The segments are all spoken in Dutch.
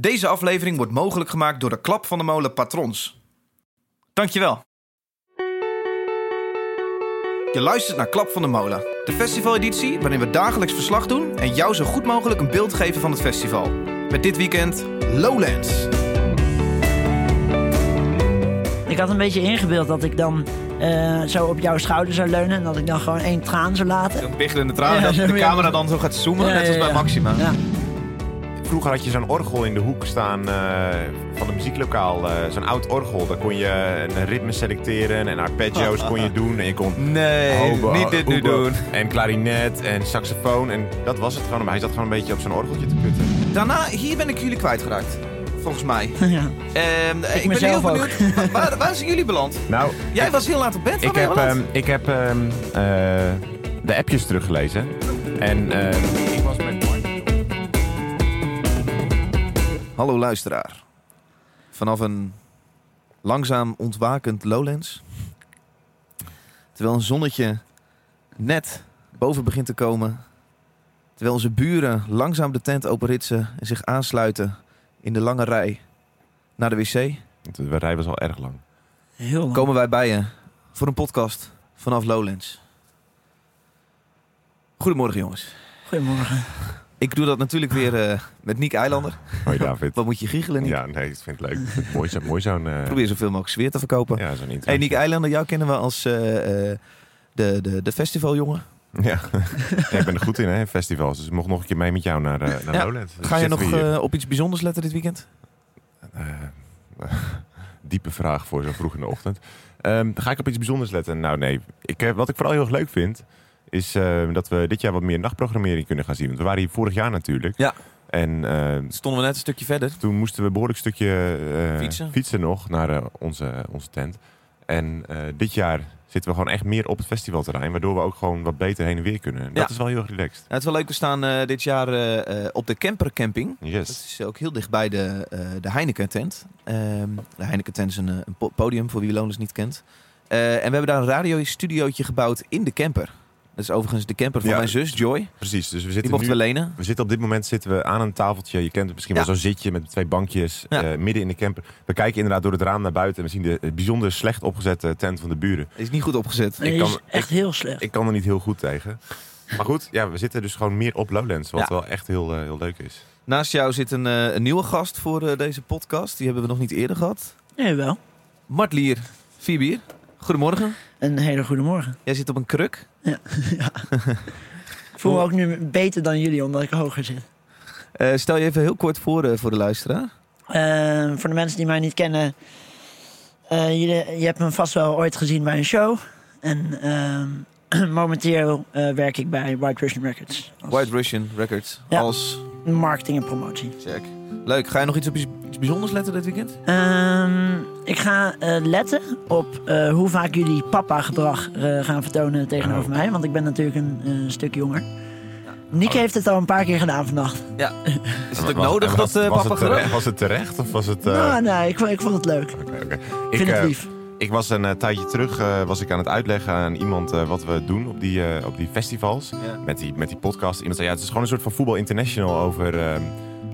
Deze aflevering wordt mogelijk gemaakt door de Klap van de Molen patrons. Dankjewel. Je luistert naar Klap van de Molen, de festivaleditie waarin we dagelijks verslag doen en jou zo goed mogelijk een beeld geven van het festival. Met dit weekend Lowlands. Ik had een beetje ingebeeld dat ik dan eh, zo op jouw schouder zou leunen en dat ik dan gewoon één traan zou laten. Een biggelende traan, Ja, dat de camera dan zo gaat zoomen, Ja, net als ja, bij ja. Maxima. Ja. Vroeger had je zo'n orgel in de hoek staan eh, van een muzieklokaal. eh, zo'n oud orgel. Daar kon je een ritme selecteren en arpeggios kon je doen. En je kon Nee, hobo, niet dit nu doen. En klarinet en saxofoon. En dat was het gewoon. Maar hij zat gewoon een beetje op zo'n orgeltje te putten. Daarna, hier ben ik jullie kwijtgeraakt. Volgens mij. Ja. Ehm, ik ben heel benieuwd. Waar, waar, waar zijn jullie beland? Nou, Jij was heel laat op bed. Ik heb, ehm, ik heb ehm, eh, de appjes teruggelezen. En ehm, Hallo luisteraar. Vanaf een langzaam ontwakend Lowlands. Terwijl een zonnetje net boven begint te komen. Terwijl onze buren langzaam de tent openritsen en zich aansluiten in de lange rij naar de wc. De rij was al erg lang. Heel lang. Komen wij bij je voor een podcast vanaf Lowlands. Goedemorgen jongens. Goedemorgen. Ik doe dat natuurlijk weer eh, met Niek Eilander. Hoi David. Wat moet je giechelen, Niek? Ja, nee, ik vind het leuk. Het mooi, zo, mooi zo'n... eh, Probeer zoveel mogelijk sfeer te verkopen. ja, zo'n intro. Hey, Nick Eilander, jou kennen we als eh, de, de, de festivaljongen. Ja. ja, ik ben er goed in, hè, festivals. Dus ik mocht nog een keer mee met jou naar, naar Ja. Lowlands. Dus Ga je zitten nog op iets bijzonders letten dit weekend? Diepe vraag voor zo vroeg in de ochtend. Ehm, ga ik op iets bijzonders letten? Nou nee, ik, wat ik vooral heel erg leuk vind... is eh, dat we dit jaar wat meer nachtprogrammering kunnen gaan zien. Want we waren hier vorig jaar natuurlijk. Ja. En eh, Stonden we net een stukje verder. toen moesten we een behoorlijk stukje eh, Fietsen. nog naar onze, onze tent. En dit jaar zitten we gewoon echt meer op het festivalterrein... waardoor we ook gewoon wat beter heen en weer kunnen. En Dat Ja. is wel heel erg relaxed. Nou, het is wel leuk, we staan dit jaar op de campercamping. Dat Yes. is ook heel dichtbij de, eh de Heineken-tent. Ehm, de Heineken-tent is een, een po- podium voor wie Lowlands niet kent. En we hebben daar een radiostudiootje gebouwd in de camper. Dat is overigens de camper van Ja. mijn zus, Joy. Precies, dus we Die zitten mochten nu... we lenen. We zitten op dit moment zitten we aan een tafeltje. Je kent het misschien Ja. wel zo'n zitje met twee bankjes Ja. eh, midden in de camper. We kijken inderdaad door het raam naar buiten en we zien de eh, bijzonder slecht opgezette tent van de buren. Is niet goed opgezet. Nee, ik is kan- echt heel slecht. Ik kan er niet heel goed tegen. Maar goed, ja, we zitten dus gewoon meer op Lowlands, wat Ja. wel echt heel, eh, heel leuk is. Naast jou zit een, eh, een nieuwe gast voor eh, deze podcast. Die hebben we nog niet eerder gehad. Nee, wel. Mart Lier, vier bier. Goedemorgen. Een hele goede morgen. Jij zit op een kruk. Ik voel me ook nu beter dan jullie, omdat ik hoger zit. Eh, stel je even heel kort voor eh, voor de luisteraar. Eh, voor de mensen die mij niet kennen, jullie, je hebt me vast wel ooit gezien bij een show. En ehm, momenteel werk ik bij White Russian Records. Als White Russian Records. Ja. Als marketing en promotie. check. Leuk. Ga je nog iets op iets, bijzonders letten dit weekend? Ehm, ik ga eh, letten op eh, hoe vaak jullie papa-gedrag eh, gaan vertonen tegenover Oh. mij. Want ik ben natuurlijk een eh, stuk jonger. Nick heeft het al een paar keer gedaan vannacht. Ja. Is het ook Was- nodig dat was, eh, papa het terecht, gedrag? was het terecht of was het... eh, Nou, nee, ik, vond- ik vond het leuk. oké, oké. Ik Ik, vind het eh, lief. Ik was een eh, tijdje terug eh, was ik aan het uitleggen aan iemand eh, wat we doen op die, op die festivals. Ja. met die, met die podcast. Iemand zei, ja, het is gewoon een soort van voetbal international over, ehm,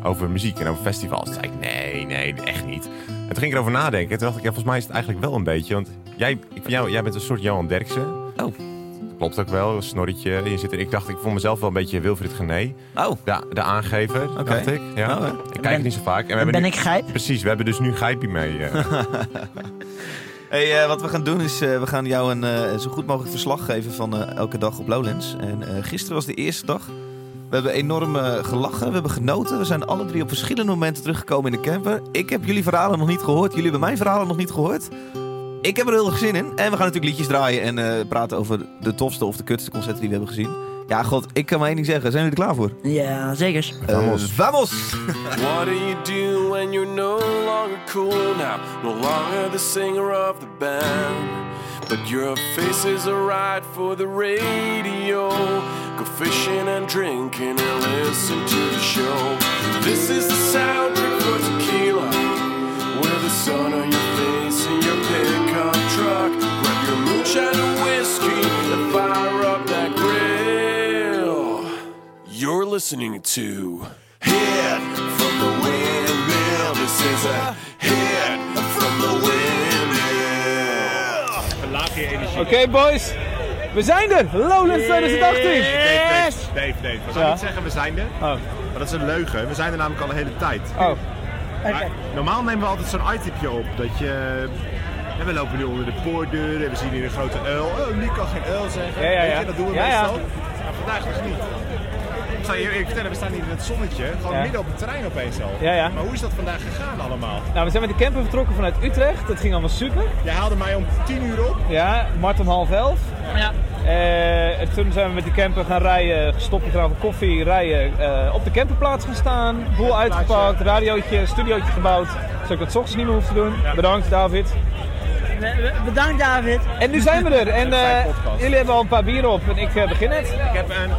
over muziek en over festivals. Toen zei ik, nee, nee, echt niet. En toen ging ik erover nadenken. En toen dacht ik, ja, volgens mij is het eigenlijk wel een beetje. Want jij, ik vind jou, jij bent een soort Johan Derksen. Oh. Klopt ook wel, een snorretje. Je zit er, ik dacht, ik vond mezelf wel een beetje Wilfried Gené. Oh, De, de aangever, dacht ik. Ja. Oh. Ik kijk Ben- het niet zo vaak. En we ben nu- ik grijp? Precies, we hebben dus nu Gijpie mee. Hey, eh, wat we gaan doen is, eh, we gaan jou een eh, zo goed mogelijk verslag geven van elke dag op Lowlands. En gisteren was de eerste dag. We hebben enorm gelachen, we hebben genoten. We zijn alle drie op verschillende momenten teruggekomen in de camper. Ik heb jullie verhalen nog niet gehoord, jullie hebben mijn verhalen nog niet gehoord. Ik heb er heel erg zin in. En we gaan natuurlijk liedjes draaien en praten over de tofste of de kutste concerten die we hebben gezien. Ja, god, ik kan maar één ding zeggen. Zijn jullie er klaar voor? Ja, zeker. Vamos. Eh, vamos! What do you do when you're no longer cool now? No longer the singer of the band. But your face is alright for the radio. Go fishing and drinking and listen to the show. This is the soundtrack for tequila. With the sun on your face in your pickup truck. Grab your moonshine and whiskey and fire up. You're listening to Hit from the Windmill. This is a hit from the windmill. Verlaag je energie. Oké, boys. We zijn er! Lowlands 2018! Yes! Dave, Dave, Dave. We gaan niet zeggen we zijn er, oh. maar dat is een leugen. We zijn er namelijk al een hele tijd. Oh. Normaal nemen we altijd zo'n itemje op dat je we lopen nu onder de poortdeur en we zien hier een grote uil. Oh, nu kan geen uil zeggen. Ja, ja, dat doen we ja, meestal. Ja. Maar vandaag dus niet. Ik vertellen, we staan hier in het zonnetje. Gewoon Ja. midden op het terrein opeens al. Ja, ja. Maar hoe is dat vandaag gegaan allemaal? Nou, we zijn met de camper vertrokken vanuit Utrecht. Dat ging allemaal super. Jij haalde mij om 10 uur op. Ja, Mart om half elf. Ja. Eh, en toen zijn we met die camper gaan rijden, gestopt met graven koffie, rijden, eh, op de camperplaats gaan staan, boel uitgepakt, radiootje, studiootje gebouwd, zodat ik dat 's ochtends niet meer hoef te doen. Bedankt David. Bedankt David. En nu zijn we er. En eh, jullie hebben al een paar bieren op en ik begin net. Ik heb een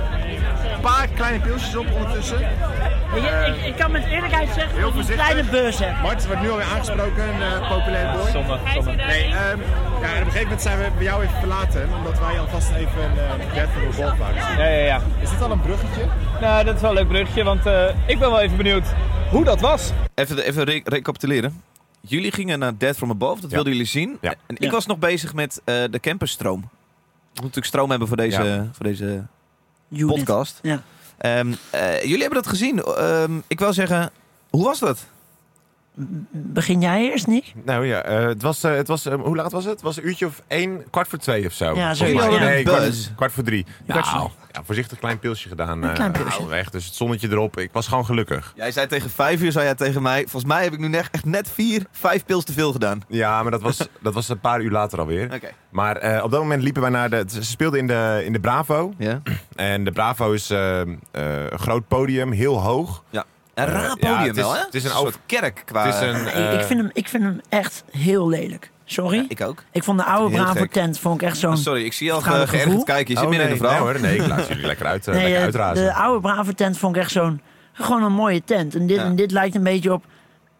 paar kleine pilsjes op ondertussen. Ik, ik, ik kan met eerlijkheid zeggen Heel dat ik een kleine beurs heb. Mart wordt nu alweer aangesproken, een eh, populaire boy. Zondag. Nee, ehm, ja, en op een gegeven moment zijn we bij jou even verlaten, omdat wij alvast even een uh, the Wolf waren zien. Ja, ja, ja. Is dit al een bruggetje? Nou, dat is wel een leuk bruggetje, want eh, ik ben wel even benieuwd hoe dat was. Even, even re- recapituleren. Jullie gingen naar Dead From Above, dat Ja. wilden jullie zien. Ja. En ik Ja. was nog bezig met eh, de camperstroom. We moeten natuurlijk stroom hebben voor deze, Ja. voor deze Unit. podcast. Ja. Ehm, eh, jullie hebben dat gezien. Ehm, ik wil zeggen, hoe was dat? Begin jij eerst, Nick? Nou ja, eh, het was, eh, het was hoe laat was het? Het was een uurtje of één, kwart voor twee of zo. Ja, mij. ja. Nee, kwart, voor drie. Kwart voor Nou, ja, voorzichtig klein pilsje gedaan. Een eh, klein pilsje. nou, weg, dus het zonnetje erop. Ik was gewoon gelukkig. Jij zei tegen vijf uur, zei jij tegen mij. Volgens mij heb ik nu net, echt net vier, vijf pils te veel gedaan. Ja, maar dat was, dat was een paar uur later alweer. Oké. Maar eh, op dat moment liepen wij naar de... Ze speelden in de, in de Bravo. Ja. En de Bravo is eh, eh, een groot podium, heel hoog. Een Eh, raar ja, podium het is- wel, hè? het is een soort kerk qua... Het is een, ik, eh, ik, vind hem, ik vind hem echt heel lelijk. Sorry. Ja, ik... ik ook. vond de oude Bravo tent vond ik echt zo'n... Oh, sorry, ik zie je al ge- geërgerd gevoel? kijken. Je zit oh, midden nee, in de. Nee hoor, nee, ik laat jullie lekker, uit, eh, Nee, lekker eh, uitrazen. de oude Bravo tent vond ik echt zo'n... Gewoon een mooie tent. En dit, Ja. en dit lijkt een beetje op...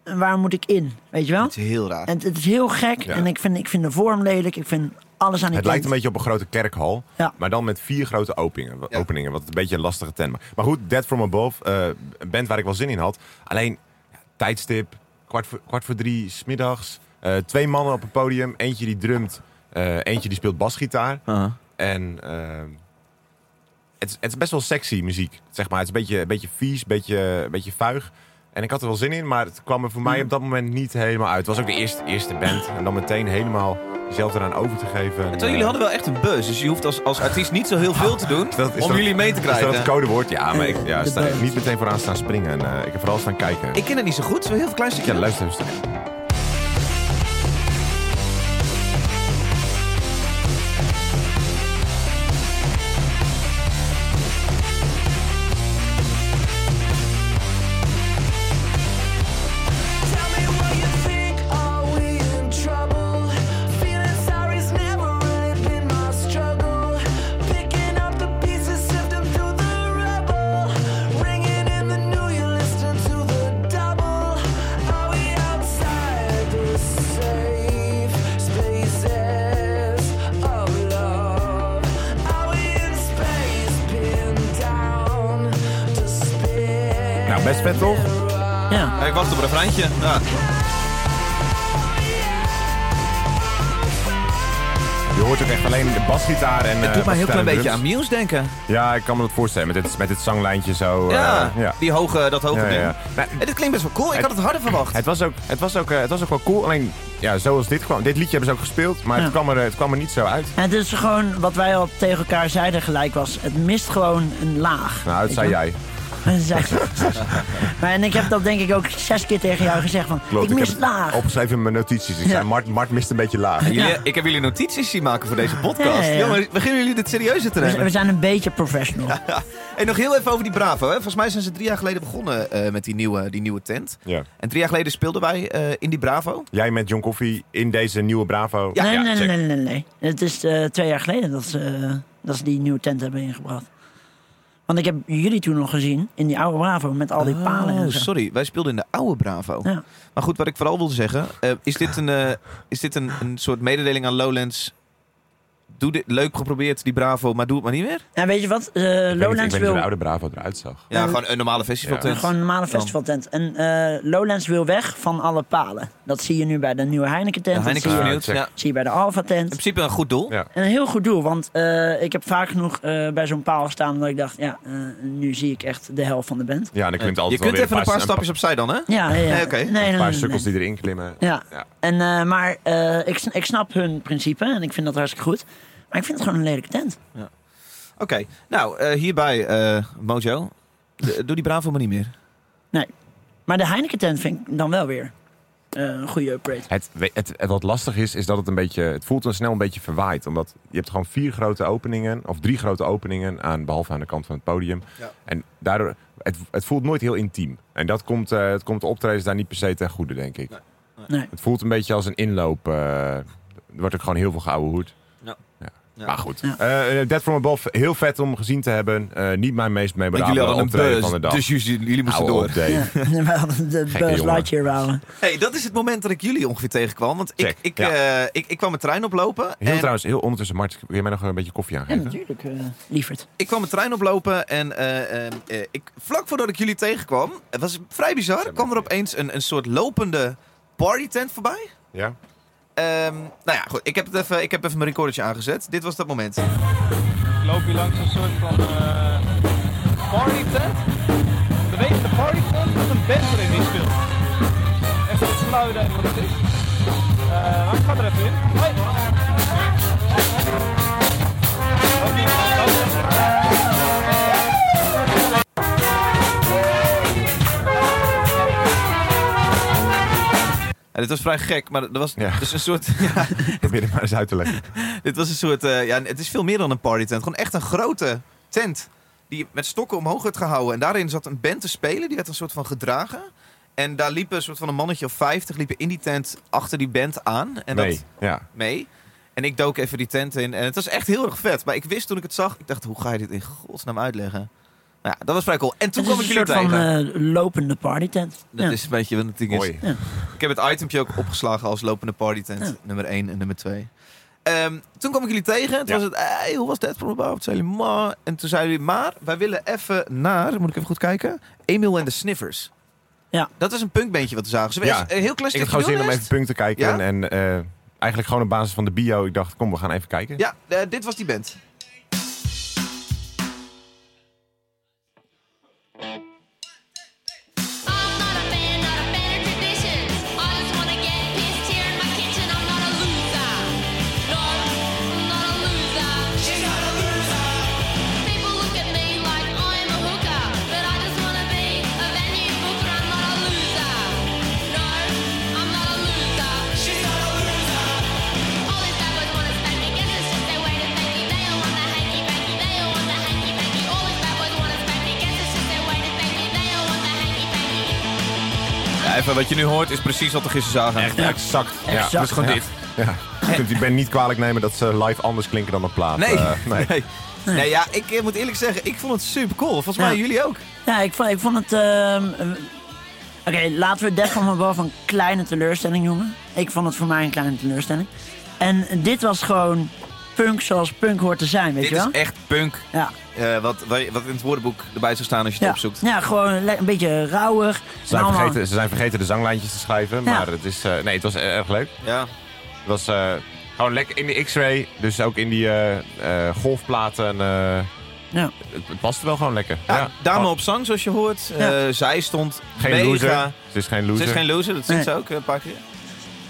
eh, Waar moet ik in? Weet je wel? Het is heel raar. En het, het is heel gek. Ja. En ik vind, ik vind de vorm lelijk. Ik vind alles aan die Het lijkt een beetje op een grote kerkhal, Ja. maar dan met vier grote openingen, Ja. openingen wat een beetje een lastige tent maakt. Maar goed, Dead From Above, eh, een band waar ik wel zin in had. Alleen, ja, tijdstip, kwart voor, kwart voor drie, smiddags. Eh twee mannen op het podium, eentje die drumt, eh, eentje die speelt basgitaar. En eh, het, is- het is best wel sexy muziek, zeg maar. Het is een beetje, een beetje vies, een beetje, een beetje vuig. En ik had er wel zin in, maar het kwam er voor mij op dat moment niet helemaal uit. Het was ook de eerste, eerste band. En dan meteen helemaal jezelf eraan over te geven. Terwijl jullie hadden wel echt een buzz. Dus je hoeft als, als artiest niet zo heel veel te doen dat- om dat- jullie mee te Is dat krijgen. het codewoord? Ja, maar ik ja, sta, niet meteen vooraan staan springen. En, ik heb vooral staan kijken. Ik ken het niet zo goed. Zo heel veel klein stukje. ja, luister even. Vet toch? Ja. Ja, ik wacht op een refreintje. Ja. Je hoort ook echt alleen de basgitaar en Het eh, doet mij een heel klein beetje aan. Muse denken. Ja, ik kan me dat voorstellen. Met dit, met dit zanglijntje zo. eh, Ja, ja. Die hoge, dat hoge Ja, ding. ja. Nou, En dit klinkt best wel cool. Ik had het harder verwacht. Het was ook, het was ook, eh, het was ook wel cool. Alleen, ja, zoals dit kwam. Dit liedje hebben ze ook gespeeld. Maar Ja. het, kwam er, het kwam er niet zo uit. En het is gewoon wat wij al tegen elkaar zeiden gelijk was. Het mist gewoon een laag. Nou, dat zei jij. Maar en ik heb dat denk ik ook zes keer tegen jou gezegd van. Klopt, ik mis heb laag. opgeschreven in mijn notities. Ik Ja. zei, Mart, Mart mist een beetje laag. Jullie, Ik heb jullie notities zien maken voor deze podcast. Ja, ja, ja. Jongens, beginnen jullie dit serieuzer te nemen? we zijn een beetje professional. En nog heel even over die Bravo. Hè. Volgens mij zijn ze drie jaar geleden begonnen eh, met die nieuwe, die nieuwe tent. Ja. En drie jaar geleden speelden wij eh, in die Bravo. Jij met John Coffee in deze nieuwe Bravo. Ja, nee, ja, nee, nee, nee, nee, nee. Het is eh, twee jaar geleden dat ze, eh, dat ze die nieuwe tent hebben ingebracht. Want ik heb jullie toen nog gezien in die oude Bravo met al die palen Oh, en zo. sorry. Wij speelden in de oude Bravo. Ja. Maar goed, wat ik vooral wilde zeggen. eh, is dit, een, eh, is dit een, een soort mededeling aan Lowlands? Doe dit, leuk geprobeerd, die Bravo, maar doe het maar niet meer? En weet je wat? Eh, Ik weet niet- ik weet Lowlands niet hoe wil... de oude Bravo eruit zag. Ja, Ja. gewoon een normale festivaltent. Gewoon een normale festivaltent. En eh, Lowlands wil weg van alle palen. Dat zie je nu bij de nieuwe Heineken tent. Dat Heineken zie je. Ja. zie je bij de Alpha In tent. principe een goed doel. Ja. En een heel goed doel, want eh, ik heb vaak genoeg eh, bij zo'n paal gestaan dat ik dacht, ja, eh, nu zie ik echt de helft van de band. Ja, klimt je altijd kunt even een paar een stapjes opzij dan, hè? Ja, ja, ja. Nee, oké. Nee, Een paar nee, sukkels nee. die erin klimmen. Ja, Ja. En, eh, maar eh, ik, ik snap hun principe en ik vind dat hartstikke goed. Maar ik vind het gewoon een lelijke tent. Oké, nou, eh, hierbij, eh, Mojo, de- doe die Bravo maar niet meer. Maar de Heineken tent vind ik dan wel weer eh, een goede upgrade. Het, het, het wat lastig is, is dat het een beetje. Het voelt dan snel een beetje verwaaid. Omdat je hebt gewoon vier grote openingen. Of drie grote openingen. Aan, behalve aan de kant van het podium. Ja. En daardoor. Het, het voelt nooit heel intiem. En dat komt, eh, het komt de optredens daar niet per se ten goede, denk ik. Nee. Nee. Het voelt een beetje als een inloop. eh, er wordt ook gewoon heel veel geouwe hoed. Ja. Ja. Maar goed. Ja. Eh, Dead From Above, heel vet om gezien te hebben. Eh, niet mijn meest memorabele jullie hadden een optreden van de dag. dus jullie, jullie moesten door. op, Dave. Ja, we hadden de. Lightyear wouden. hey, dat is het moment dat ik jullie ongeveer tegenkwam. Want ik, Check, ik, ja. eh, ik, ik kwam het trein oplopen. Heel en trouwens, heel ondertussen, Mart, wil je mij nog een beetje koffie Ja, aangeven? natuurlijk, eh lieverd. ik kwam het trein oplopen en eh, eh, eh, ik, vlak voordat ik jullie tegenkwam, het was vrij bizar, kwam er opeens een, een soort lopende partytent voorbij. Ja? Ehm, nou ja, goed, ik heb, het even, ik heb even mijn recordertje aangezet. Dit was dat moment. Ik loop hier langs een soort van eh party tent. Bewegende party tent met een band erin die speelt. Wat geluiden en wat het is. Eh, ik ga er even in. Hoi. Dit was vrij gek, maar er was Ja. dus een soort... ja, Probeer het maar eens uit te leggen. dit was een soort... eh, ja, het is veel meer dan een partytent. Gewoon echt een grote tent. Die met stokken omhoog werd gehouden. En daarin zat een band te spelen. Die werd een soort van gedragen. En daar liepen een soort van een mannetje of 50 liepen in die tent achter die band aan. En dat ja. mee. En ik dook even die tent in. En het was echt heel erg vet. Maar ik wist toen ik het zag, ik dacht, hoe ga je dit in godsnaam uitleggen? Ja, dat was vrij cool. En toen Het kwam is ik een jullie soort van tegen. eh, lopende partytent. dat Ja. is een beetje wat het ding is. Ik heb het itempje ook opgeslagen als lopende partytent. Ja. Nummer 1 en nummer 2. Ehm, toen kwam ik jullie tegen. Toen Ja. was het, hey, hoe was dat voor Toen zeiden jullie, ma. En toen zeiden jullie, maar wij willen even naar, moet ik even goed kijken, Emil en de Sniffers. Ja. Dat is een punkbandje wat we zagen. Ze Ja. een heel klein Ik had gewoon zin om even punk te kijken. Ja? En eh, eigenlijk gewoon op basis van de bio. Ik dacht, kom, we gaan even kijken. Ja, eh, dit was die band. I'm even wat je nu hoort is precies wat we gisteren zagen. Echt exact. Ja, Exact. dat is gewoon Ja. dit. Ja. Je kunt die band niet kwalijk nemen dat ze live anders klinken dan op plaat. Nee. Eh, nee. nee. Nee, ja, ik moet eerlijk zeggen, ik vond het super cool. Volgens mij Ja. jullie ook. Ja, ik vond, ik vond het... ehm, eh, Oké, laten we Death from Above een kleine teleurstelling noemen. Ik vond het voor mij een kleine teleurstelling. En dit was gewoon punk zoals punk hoort te zijn, weet Dit je is wel? echt punk. Ja, eh, wat, wat in het woordenboek erbij zou staan als je het ja. opzoekt. ja gewoon een beetje rauwig. Ze, zijn allemaal- vergeten, ze zijn vergeten de zanglijntjes te schrijven. Ja. Maar het, is, eh, nee, het was erg leuk. Ja. Het was eh, gewoon lekker in de X-ray. Dus ook in die eh, eh, golfplaten. eh, Ja. het, het paste wel gewoon lekker. Ja, Ja. dame op zang, zoals je hoort. Ja. Eh, zij stond Geen mega... loser. Ze is geen Ze loser. is geen loser, dat Nee. ze ook een paar keer.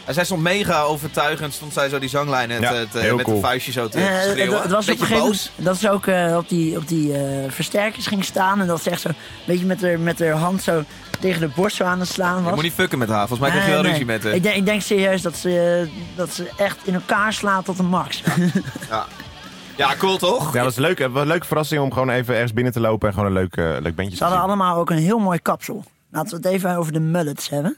En zij stond mega overtuigend, stond zij zo die zanglijnen Ja, te, te- heel met cool. een vuistje zo te Eh, schreeuwen. het, het was op een gegeven moment dat ze ook eh, op die, op die eh, versterkers ging staan. En dat ze echt zo een beetje met haar, met haar hand zo tegen de borst zo aan het slaan Je was. moet niet fucken met haar, volgens mij krijg je wel Nee, ruzie met haar. Ik denk, ik denk serieus dat ze, eh, dat ze echt in elkaar slaat tot de max. Ja. ja, cool toch? Ja, dat was leuk. Het een leuke verrassing om gewoon even ergens binnen te lopen en gewoon een leuk, eh, leuk bandje Ze te hadden zien. allemaal ook een heel mooi kapsel. Laten we het even over de mullets hebben.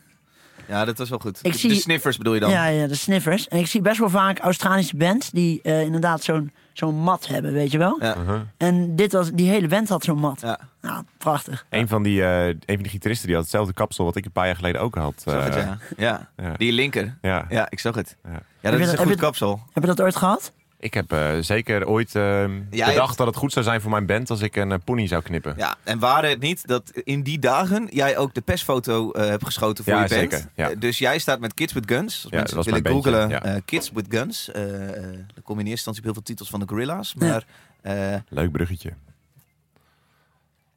Ja, dat was wel goed. Ik de, zie- de sniffers bedoel je dan? Ja, ja, de sniffers. En ik zie best wel vaak Australische bands die eh, inderdaad zo'n zo'n mat hebben, weet je wel? Ja. Uh-huh. En dit was, die hele band had zo'n mat. Ja. Nou, prachtig. Een van die, eh, een van die gitaristen die had hetzelfde kapsel wat ik een paar jaar geleden ook had. Zag het, Eh, ja. ja. ja. Die linker. Ja. Ja, ik zag het. Ja. Dat is dat- een goed je- kapsel. Heb je dat ooit gehad? Ik heb eh, zeker ooit eh, bedacht hebt- dat het goed zou zijn voor mijn band als ik een eh, pony zou knippen. Ja, en waren het niet dat in die dagen jij ook de persfoto eh, hebt geschoten voor Ja, je band? zeker, ja. Eh, dus jij staat met Kids with Guns. Als Ja, mensen dat was willen mijn bandje, googlen, ja. eh, Kids with Guns. eh, eh, dan kom je in eerste instantie op heel veel titels van de Gorilla's. Maar eh, Leuk bruggetje.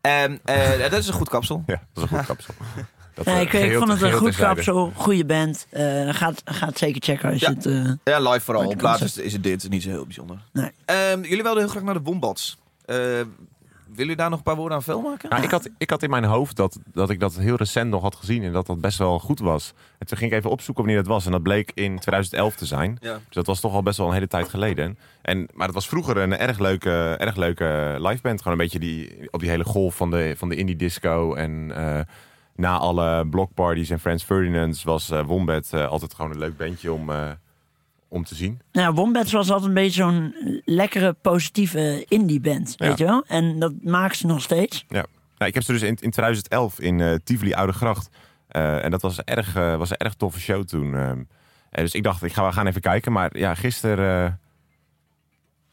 en, eh, dat is een goed kapsel. Ja, dat is een goed kapsel. Dat, Ja, eh, ik, vond het een goed kapsel, goede band. Eh gaat, gaat zeker checken als Ja. je het... eh, Ja, live vooral. Op plaats is, is het dit. Niet zo heel bijzonder. Nee. Ehm, jullie wilden heel graag naar de Wombats. Eh willen jullie daar nog een paar woorden aan vuil maken? Nou, ik, had, ik had in mijn hoofd dat, dat ik dat heel recent nog had gezien en dat dat best wel goed was. En toen ging ik even opzoeken wanneer dat was. En dat bleek in 2011 te zijn. Ja. Dus dat was toch al best wel een hele tijd geleden. En, maar het was vroeger een erg leuke, erg leuke liveband. Gewoon een beetje die, op die hele golf van de, van de indie disco. En eh, na alle blockparties en Friends Ferdinands was eh, Wombat eh, altijd gewoon een leuk bandje om, eh, om te zien. Nou, Wombats was altijd een beetje zo'n lekkere, positieve indie band, Ja. weet je wel? En dat maakt ze nog steeds. Ja. Nou, ik heb ze dus in, in 2011 in eh Tivoli Oude Gracht. Eh, en dat was, erg, eh, was een erg toffe show toen. ehm. En dus ik dacht, ik ga, we gaan even kijken. Maar ja, gisteren eh,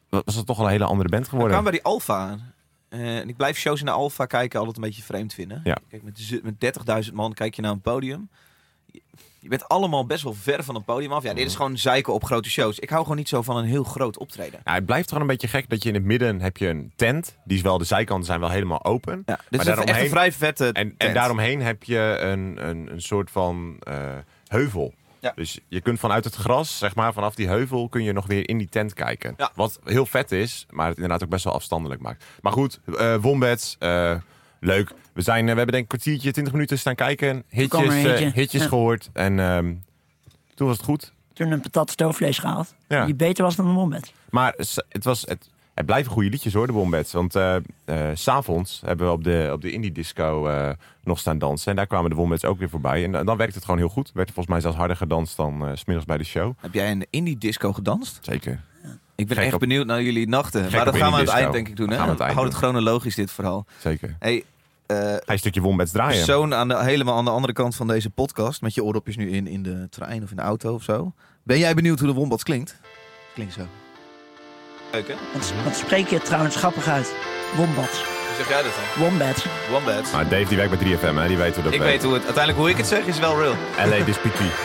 wa- was het toch al een hele andere band We geworden. kwamen bij die Alfa aan. Eh, en ik blijf shows in de Alfa kijken altijd een beetje vreemd vinden. Ja. Kijk, met, met 30.000 man kijk je naar een podium. Je, je bent allemaal best wel ver van het podium af. Ja, dit is gewoon zeiken op grote shows. Ik hou gewoon niet zo van een heel groot optreden. Ja, het blijft gewoon een beetje gek dat je in het midden heb je een tent. Die is wel, de zijkanten zijn wel helemaal open. Ja, dit is Maar echt een vrij vette En, en daaromheen heb je een, een, een soort van eh, heuvel. Ja. Dus je kunt vanuit het gras, zeg maar, vanaf die heuvel kun je nog weer in die tent kijken. Ja. Wat heel vet is, maar het inderdaad ook best wel afstandelijk maakt. Maar goed, eh Wombats, eh, leuk. We, zijn, eh, we hebben denk ik een kwartiertje, 20 minuten staan kijken. Hitjes, hitjes Ja. gehoord. En ehm, toen was het goed. Toen een patat stoofvlees gehaald. Ja. Die beter was dan een Wombat. Maar het, was, het, het blijven goede liedjes hoor, de Wombats. Want eh eh, s'avonds hebben we op de, op de indie disco eh, nog staan dansen. En daar kwamen de Wombats ook weer voorbij. En dan, dan werkt het gewoon heel goed. Werd er volgens mij zelfs harder gedanst dan s smiddags bij de show. Heb jij een indie disco gedanst? Zeker. Ik ben Gek echt op- benieuwd naar jullie nachten. Maar dat gaan we aan het eind denk ik doen. Hè? Houd het chronologisch dit verhaal. Zeker. Hey, een stukje Wombats draaien? persoon aan de, helemaal aan de andere kant van deze podcast. Met je oordopjes nu in, in de trein of in de auto of zo. Ben jij benieuwd hoe de Wombats klinkt? Klinkt zo. Leuk hè? Wat, wat spreek je trouwens grappig uit? Wombats. Hoe zeg jij dat dan? Wombats. Wombats. Maar Dave die werkt bij 3FM, hè? die weet hoe dat Ik werkt. weet hoe het, uiteindelijk hoe ik het zeg is wel real. LA Dispiti.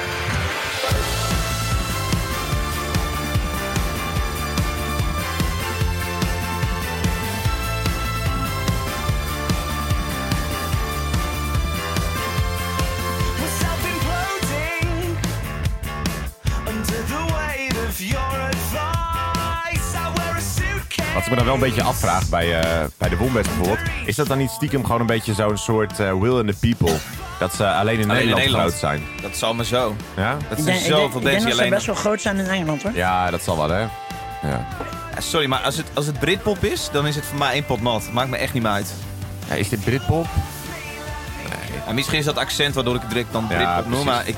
Wat ik me dan wel een beetje afvraag bij, eh, bij de Wombats bijvoorbeeld... is dat dan niet stiekem gewoon een beetje zo'n soort eh, will in the people? Dat ze alleen in Nederland, Nederland. groot zijn. Dat zal maar zo. Ja? Dat zijn ik zoveel denk, ik denk dat ze alleen... best wel groot zijn in Engeland hoor. ja, dat zal wel hè. Ja. Ja, Sorry, maar als het, als het Britpop is, dan is het voor mij één pot nat. Maakt me echt niet meer uit. Ja, is dit Britpop? Ja, misschien is dat accent waardoor ik het direct dan Ja, Britpop noem, maar ik...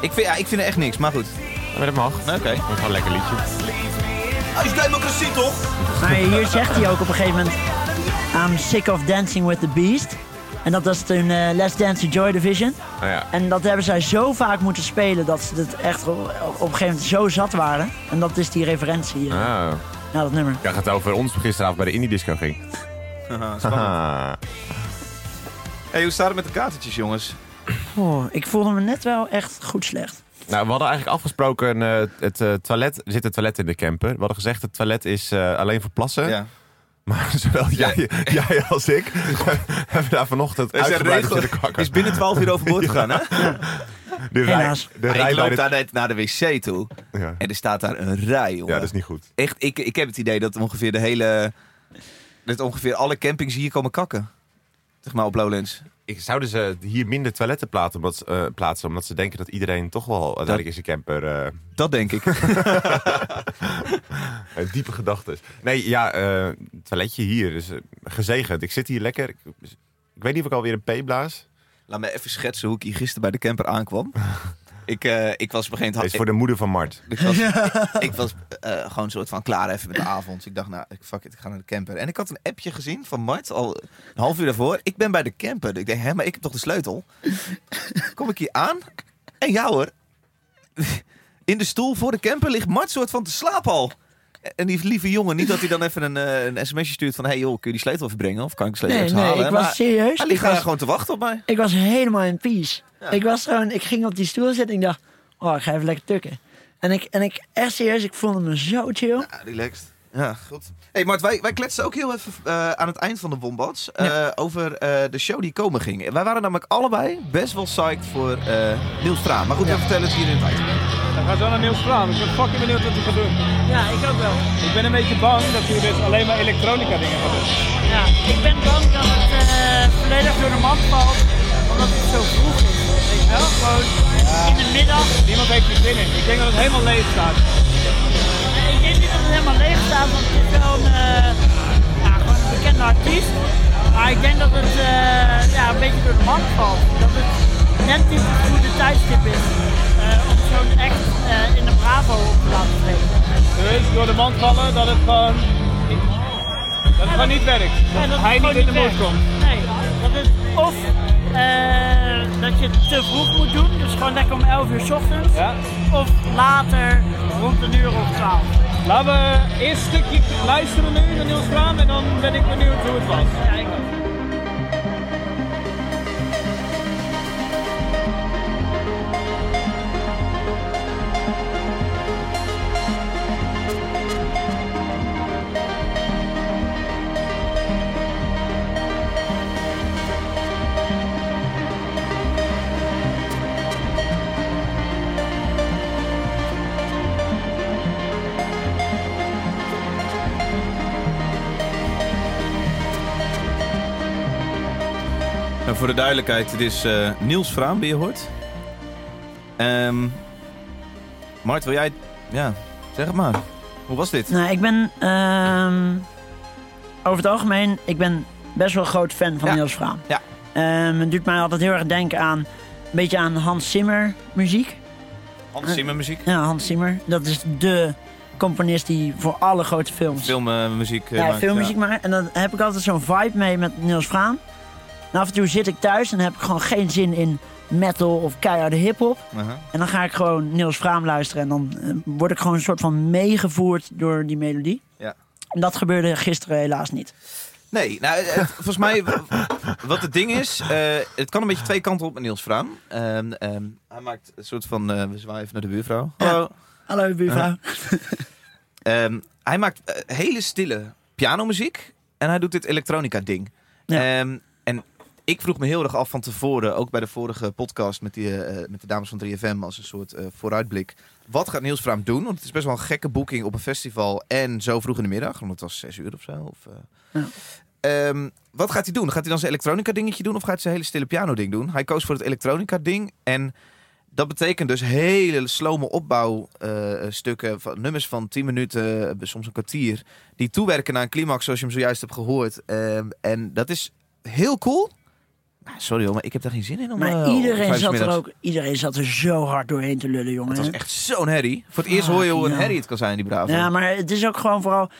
Ik vind, ja, ik vind er echt niks, maar goed. Maar dat mag. Oké. Dat is gewoon een lekker liedje. Ah, is democratie toch? Maar hier zegt hij ook op een gegeven moment... I'm sick of dancing with the beast. En dat was toen eh, Let's Dance to Joy Division. Nou ja. En dat hebben zij zo vaak moeten spelen dat ze het echt op, op een gegeven moment zo zat waren. En dat is die referentie eh, Ah. naar dat nummer. Ja, het gaat over ons gisteravond bij de indie disco ging. Haha. Ah. hey, hoe staat het met de katertjes, jongens? Oh, ik voelde me net wel echt goed slecht. Nou, we hadden eigenlijk afgesproken eh, het eh, toilet. Er zit een toilet in de camper. We hadden gezegd het toilet is eh, alleen voor plassen. Ja. Maar zowel jij, jij als ik hebben daar vanochtend Er is regel. is binnen 12 uur overboord gegaan, hè? De rij, Helaas. de rij ik loop de... daar net naar de wc toe. Ja. En er staat daar een rij, jongen. ja, dat is niet goed. Echt, ik, ik heb het idee dat ongeveer de hele... Dat ongeveer alle campings hier komen kakken. Zeg maar op Lowlands. Ik, zouden ze hier minder toiletten plaatsen omdat, eh, plaatsen, omdat ze denken dat iedereen toch wel uiteindelijk in zijn camper eh, Dat denk ik. een diepe gedachten. Nee, ja, eh toiletje hier. Dus, eh, gezegend. Ik zit hier lekker. Ik, ik weet niet of ik alweer een P blaas. Laat me even schetsen hoe ik hier gisteren bij de camper aankwam. ik, eh, ik was op een gegeven moment... is voor de moeder van Mart. Ik was, ik was eh, gewoon een soort van klaar even met de avond. Ik dacht, nou, ik- fuck it, ik ga naar de camper. En ik had een appje gezien van Mart, al een half uur daarvoor. Ik ben bij de camper. Ik denk, hè, maar ik heb toch de sleutel? Kom ik hier aan? En ja hoor, in de stoel voor de camper ligt Mart soort van te slapen al. En die lieve jongen, niet dat hij dan even een, eh, een sms'je stuurt van... hey joh, kun je die sleutel even brengen? Of kan ik de sleutel Nee, nee, halen? ik Maar was serieus. Hij ligt daar gewoon te wachten op mij. ik was helemaal in peace. Ja. Ik was gewoon, ik ging op die stoel zitten en ik dacht, oh, ik ga even lekker tukken. En ik, en ik, echt serieus, ik voelde me zo chill. Ja, relaxed. Ja, goed. hey, Mart, wij, wij kletsen ook heel even eh, aan het eind van de Wombats eh, over eh, de show die komen ging. Wij waren namelijk allebei best wel psyched voor eh Niels Fraam. Maar goed, we vertellen het hier in het item. Dan gaan zo naar Niels. Ik ben fucking benieuwd wat hij gaat doen. Ja, ik ook wel. Ik ben een beetje bang dat hij dus alleen maar elektronica dingen gaat doen. Ja, ik ben bang dat het eh, volledig door de mand valt, omdat het zo vroeg is. Weet je wel, gewoon in de middag. Niemand heeft er zin in. Ik denk dat het helemaal leeg staat. Ik denk niet dat het helemaal leeg staat, want het is wel een, eh, ja, gewoon een bekende artiest. Maar ik denk dat het eh, ja, een beetje door de mand valt. Dat het net niet het goede tijdstip is eh, om zo'n act in de Bravo op te laten treden. Dus door de mand vallen dat het gewoon... Dat het gewoon niet werkt. Dat, hij niet in de moed komt. Nee, dat het of eh, dat je het te vroeg moet doen, dus gewoon lekker om 11 uur 's ochtends. Ja. Of later rond een uur of 12. Laten we eerst een stukje luisteren nu naar Niels Vraam en dan ben ik benieuwd hoe het was. Ja, ik voor de duidelijkheid, het is eh, Niels Fraam die je hoort. Ehm Mart, wil jij... Ja, zeg het maar. Hoe was dit? Nou, ik ben ehm, over het algemeen, ik ben best wel een groot fan van Ja. Niels Fraam. Ja. Ehm, het doet mij altijd heel erg denken aan, een beetje aan Hans Zimmer muziek. Hans Zimmer muziek? Ja, Hans Zimmer. Dat is de componist die voor alle grote films Filmmuziek uh, ja, filmmuziek maar. En dan heb ik altijd zo'n vibe mee met Niels Fraam. En af en toe zit ik thuis en heb ik gewoon geen zin in metal of keiharde hip-hop. En dan ga ik gewoon Niels Fraam luisteren en dan eh, word ik gewoon een soort van meegevoerd door die melodie. Ja. En dat gebeurde gisteren helaas niet. Nee, nou, eh, het- volgens mij, wat het ding is, eh, het kan een beetje twee kanten op met Niels Fraam. Ehm, ehm, hij maakt een soort van, eh, we zwaaien naar de buurvrouw. Ja. Hallo. Hallo buurvrouw. Ehm, hij maakt eh, hele stille pianomuziek en hij doet dit elektronica ding. Ja. Ik vroeg me heel erg af van tevoren, ook bij de vorige podcast met, die, eh, met de dames van 3FM als een soort eh, vooruitblik. Wat gaat Niels Fraam doen? Want het is best wel een gekke boeking op een festival en zo vroeg in de middag, want het was zes uur of zo. Of, eh. Ja. Ehm, wat gaat hij doen? Gaat hij dan zijn elektronica dingetje doen of gaat hij zijn hele stille piano ding doen? Hij koos voor het elektronica ding en dat betekent dus hele slome opbouwstukken, van nummers van 10 minuten, eh, soms een kwartier, die toewerken naar een climax zoals je hem zojuist hebt gehoord. Ehm, en dat is heel cool. Nou, sorry hoor, maar ik heb daar geen zin in om Maar eh, om iedereen zat er ook, iedereen zat er zo hard doorheen te lullen, jongen. Het was echt zo'n herrie. Voor het eerst hoor je hoe een ja. herrie het kan zijn, die bravo. Ja, maar het is ook gewoon vooral...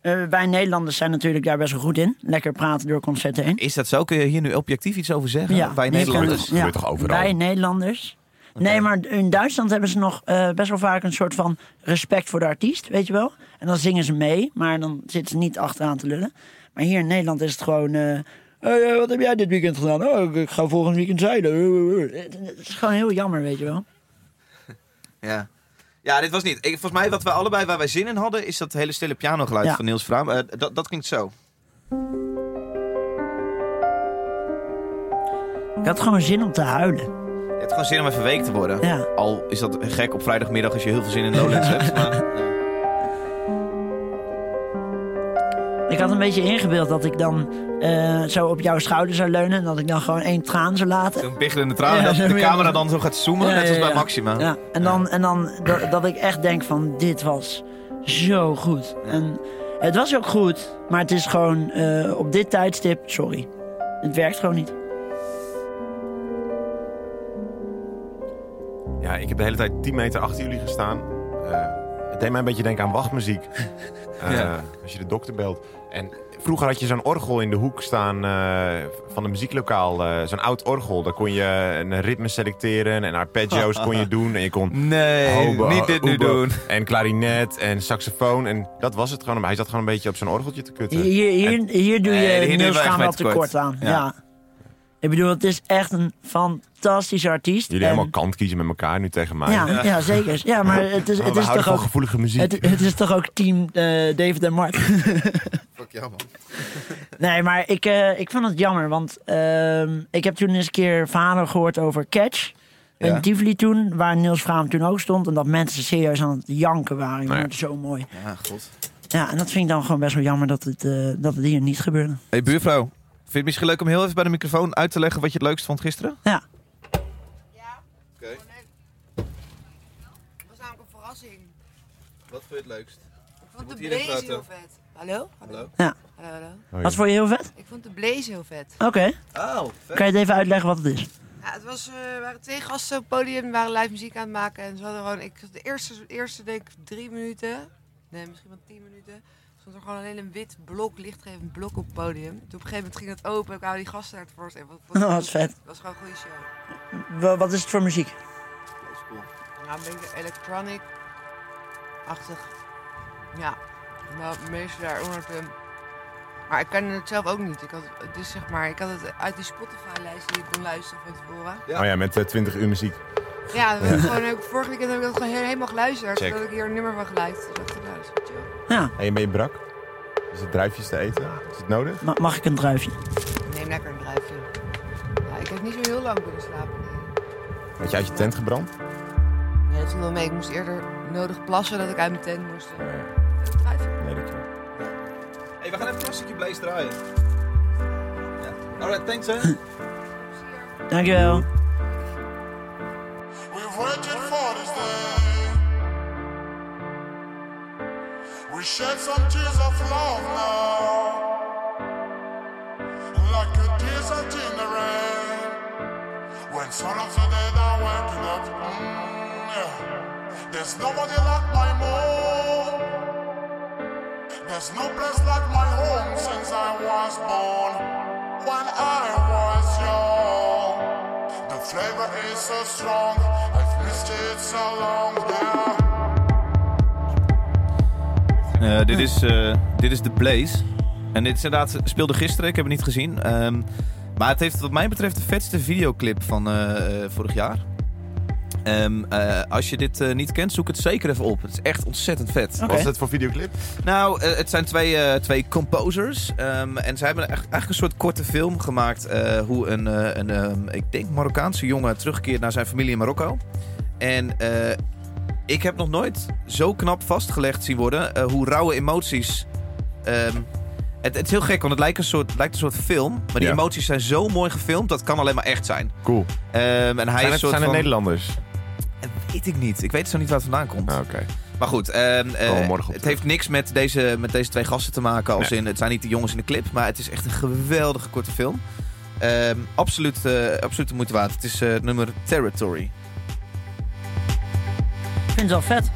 eh, wij Nederlanders zijn natuurlijk daar best wel goed in. Lekker praten door concerten heen. Is dat zo? Kun je hier nu objectief iets over zeggen? Ja, Wij Nederlanders. gebeurt toch overal? Wij Nederlanders. Nee, maar in Duitsland hebben ze nog eh, best wel vaak een soort van respect voor de artiest, weet je wel. En dan zingen ze mee, maar dan zitten ze niet achteraan te lullen. Maar hier in Nederland is het gewoon... eh, "Hey, eh, wat heb jij dit weekend gedaan? Oh, ik- ik ga volgend weekend zeilen. Het het is gewoon heel jammer, weet je wel. Ja. Ja, dit was niet. Ik, volgens mij wat we allebei waar wij zin in hadden, is dat hele stille pianogeluid Ja. van Niels Vraam. Eh, dat, dat klinkt zo. Ik had gewoon zin om te huilen. Je hebt gewoon zin om even week te worden. Ja. Al is dat gek op vrijdagmiddag als je heel veel zin in Lowlands hebt. Maar, Ik had een beetje ingebeeld dat ik dan eh, zo op jouw schouder zou leunen. En dat ik dan gewoon één traan zou laten. Zo'n biggelende traan. Ja, dat de camera dan zo gaat zoomen, Ja, net als ja, bij ja. Maxima. Ja, en dan, en dan dat, dat ik echt denk van dit was zo goed. En het was ook goed, maar het is gewoon eh, op dit tijdstip, sorry. Het werkt gewoon niet. Ja, ik heb de hele tijd 10 meter achter jullie gestaan. Eh, het deed mij een beetje denken aan wachtmuziek. Eh, Ja. Als je de dokter belt. En vroeger had je zo'n orgel in de hoek staan eh, van een muzieklokaal. eh, zo'n oud orgel. Daar kon je een ritme selecteren en arpeggios kon je doen. En je kon Nee, hobo, niet dit nu doen. En klarinet en saxofoon. En dat was het gewoon. Maar hij zat gewoon een beetje op zijn orgeltje te kutten. Hier, hier, hier doe je Nee, hier doen we Niels gaan wel tekort. aan. Ja. Ja. Ik bedoel, het is echt een fantastische artiest. Jullie En- helemaal kant kiezen met elkaar nu tegen mij. ja, ja. zeker. Ja, maar het is, het is toch ook... gevoelige muziek. Het, het is toch ook team eh, David en Mark. Ja, man. Nee, maar ik, eh, ik vond het jammer, want ehm, ik heb toen eens een keer verhalen gehoord over Catch. Ja. In Tivoli toen, waar Niels Vraam toen ook stond. En dat mensen serieus aan het janken waren. Ja. het zo mooi. Ja, god. Ja, en dat vind ik dan gewoon best wel jammer dat het, eh, dat het hier niet gebeurde. Hey buurvrouw, vind je het misschien leuk om heel even bij de microfoon uit te leggen wat je het leukst vond gisteren? Ja. Oké. Het was namelijk een verrassing. Wat vond je het leukst? Ik vond de praten. heel vet. Hallo? Hallo? Ja. Hallo, hallo. Wat vond je heel vet? Ik vond de blaze heel vet. Oké. Oh, vet. Kan je het even uitleggen wat het is? Ja, het was, eh, waren twee gasten op het podium, die waren live muziek aan het maken. En ze hadden gewoon, ik, de eerste, eerste denk ik drie minuten, nee misschien wel tien minuten, stond er gewoon alleen een wit blok, lichtgevend blok op het podium. Toen op een gegeven moment ging het open, ik wou die gasten naar het voorst. En wat, wat, Oh, wat vet. Het was gewoon een goede show. Wa- Wat is het voor muziek? Nou, een beetje electronic-achtig. Ja, nou, het meeste daaronder te... Maar ik kende het zelf ook niet. Ik had, het is zeg maar, ik had het uit die Spotify-lijst die ik kon luisteren van tevoren. Ja. Oh ja, met eh, 20 uur muziek. Ja, dat gewoon, ik, vorige weekend heb ik dat gewoon he- helemaal geluisterd. Check. Dat ik hier een nummer van geluisterd. Dus dacht ik, nou, dat is. Ja, En ben je brak? Is het druifjes te eten? Is het nodig? ma- mag ik een druifje? Neem lekker een druifje. Ja, ik heb niet zo heel lang kunnen slapen. Nee. Had je uit je tent gebrand? Nee, dat viel wel mee. Ik moest eerder nodig plassen dat ik uit mijn tent moest. Eh, Druifje. Nee, dankjewel. Hey, we gaan even een stukje Blaze draaien. Ja. Alright, thanks hè. Dankjewel. We've waited for this day. We shed some tears of love now. Like a desert in the rain. When sun of the dead are waking up. Mm, yeah. There's nobody like my mom. There's no place like my home since I was born. When I was young. The flavor is so strong. I've missed it so long now. Eh, dit, is, eh, dit is The Blaze. En dit is inderdaad, speelde gisteren, ik heb het niet gezien. Ehm, maar het heeft wat mij betreft de vetste videoclip van eh, vorig jaar. Ehm, eh, als je dit eh, niet kent, zoek het zeker even op. Het is echt ontzettend vet. Oké. Wat is het voor videoclip? Nou, eh, het zijn twee, eh, twee composers. ehm, en zij hebben echt- eigenlijk een soort korte film gemaakt. eh, hoe een, eh, een ehm, ik denk Marokkaanse jongen terugkeert naar zijn familie in Marokko. En eh, ik heb nog nooit zo knap vastgelegd zien worden hoe rauwe emoties. ehm, het, het is heel gek, want het lijkt een soort, lijkt een soort film. Maar die Ja. emoties zijn zo mooi gefilmd, dat kan alleen maar echt zijn. Cool. Ehm, en hij Zijn is het, een soort zijn het van... Nederlanders? Weet ik niet. Ik weet zo niet waar het vandaan komt. Ah, Oké. Maar goed, ehm, eh, het heeft niks met deze, met deze twee gasten te maken. Als Nee. in, het zijn niet de jongens in de clip, maar het is echt een geweldige korte film. Ehm, absoluut, eh, absoluut de moeite waard. Het is eh, het nummer Territory. Ik vind het wel vet.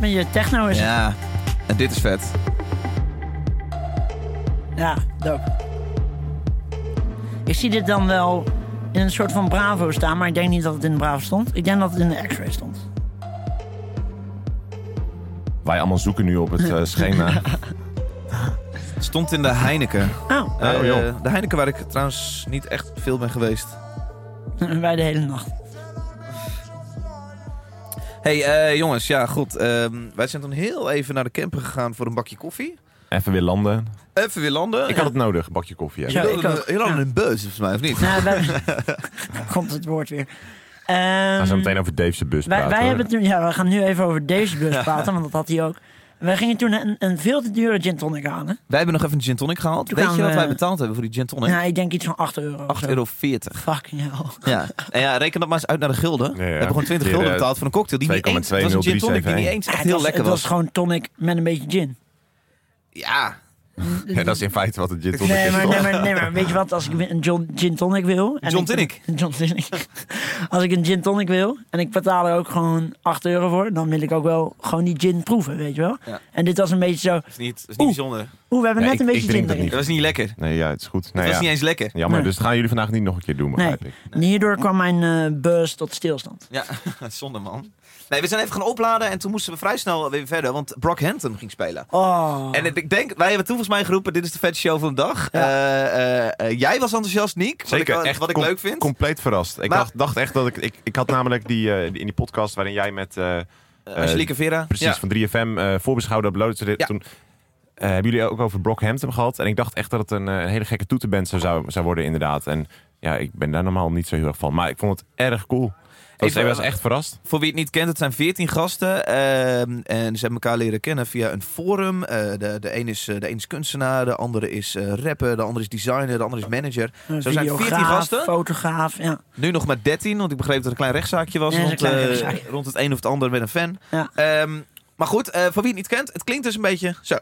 Met je techno is het. Ja, en dit is vet. Ja, dope. Ik zie dit dan wel in een soort van Bravo staan, maar ik denk niet dat het in de Bravo stond. Ik denk dat het in de X-ray stond. Wij allemaal zoeken nu op het eh, schema. Het stond in de Heineken. Oh, Eh, Oh, joh. de Heineken waar ik trouwens niet echt veel ben geweest. wij de hele nacht. hey, eh, jongens, ja goed. ehm, wij zijn toen heel even naar de camper gegaan voor een bakje koffie. Even weer landen. Even weer landen. Ik had het nodig, een bakje koffie. Ja. ik Ja. in een beus, volgens mij, of niet? Nou, wij... Komt het woord weer. We gaan zo Ehm, meteen over Dave's bus wij, praten. wij hebben toen, ja, we gaan nu even over deze bus praten, want dat had hij ook. Wij gingen toen een, een veel te dure gin tonic halen. Wij hebben nog even een gin tonic gehaald. Toen Weet je wat wij betaald hebben voor die gin tonic? Ja, ik denk iets van 8 euro. of 8,40 zo. euro. Fucking hell. Ja. En ja, reken dat maar eens uit naar de gulden. Ja, ja. We hebben gewoon 20 Keer, gulden eh, betaald voor een cocktail die niet eens... 2,2 Het was een gin 0371. tonic die niet eens echt het heel was, lekker het was. was gewoon tonic met een beetje gin. Ja. Ja, dat is in feite wat het gin tonic Nee is. maar, toch? nee, maar, nee, maar weet je wat? Als ik een John, gin tonic wil... en John tonic? John tonic. Als ik een gin tonic wil en ik betaal er ook gewoon 8 euro voor... dan wil ik ook wel gewoon die gin proeven, weet je wel? Ja. En dit was een beetje zo... Dat is niet, dat is niet Oeh. bijzonder. Oeh, we hebben Ja, net ik- een beetje dat zin Dat was niet lekker. Nee, ja, het is goed. Het Nou, was ja. niet eens lekker. Jammer, Nee. dus dat gaan jullie vandaag niet nog een keer doen, Nee. begrijp ik. Hierdoor kwam mijn bus tot stilstand. Ja, zonde man. Nee, we zijn even gaan opladen en toen moesten we vrij snel weer verder, want Brock Hampton ging spelen. Oh. En ik denk, wij hebben toen volgens mij geroepen, dit is de vet show van de dag. Eh, eh, eh, jij was enthousiast, Niek. Zeker, wat ik, echt wat ik leuk vind. Compleet verrast. Ik Maar- dacht, dacht echt dat ik, ik... Ik had namelijk die, eh, in die podcast waarin jij met... Angelique Vera. precies, Ja. van 3FM eh voorbeschouwde uploaden. Ja. Toen eh, hebben jullie ook over Brockhampton gehad. En ik dacht echt dat het een, hele gekke toetenband zou, zou, zou worden inderdaad. En ja, ik ben daar normaal niet zo heel erg van. Maar ik vond het erg cool. Ik was echt verrast. Voor wie het niet kent, het zijn 14 gasten. ehm, en ze hebben elkaar leren kennen via een forum. Eh, de, de, een is, eh, de een is kunstenaar, de andere is eh, rapper, de andere is designer, de andere is manager. Een Zo zijn 14 videograaf, gasten. fotograaf, ja. Nu nog maar 13, want ik begreep dat er een klein rechtszaakje was Ja, rond, een klein eh, rechtszaakje. rond het een of het ander met een fan. Ja. Ehm, maar goed, eh, voor wie het niet kent, het klinkt dus een beetje zo.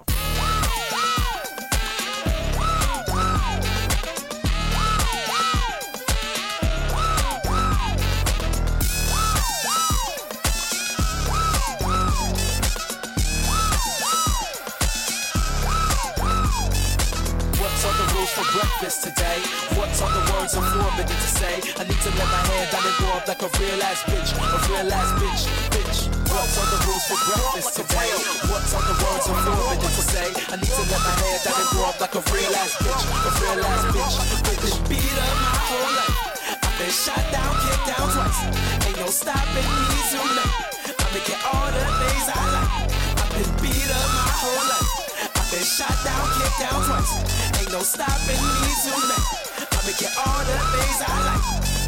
For breakfast today? What's on the words I'm forbidden to say? I need to let my hair down and grow up like a real ass bitch, a real ass bitch, bitch. Beat up my whole life. I've been shot down, kicked down twice. Ain't no stopping me tonight. I make it all the things I like. I've been beat up my whole life. I've been shot down, kicked down twice. Ain't no stopping me tonight. I make it all the things I like.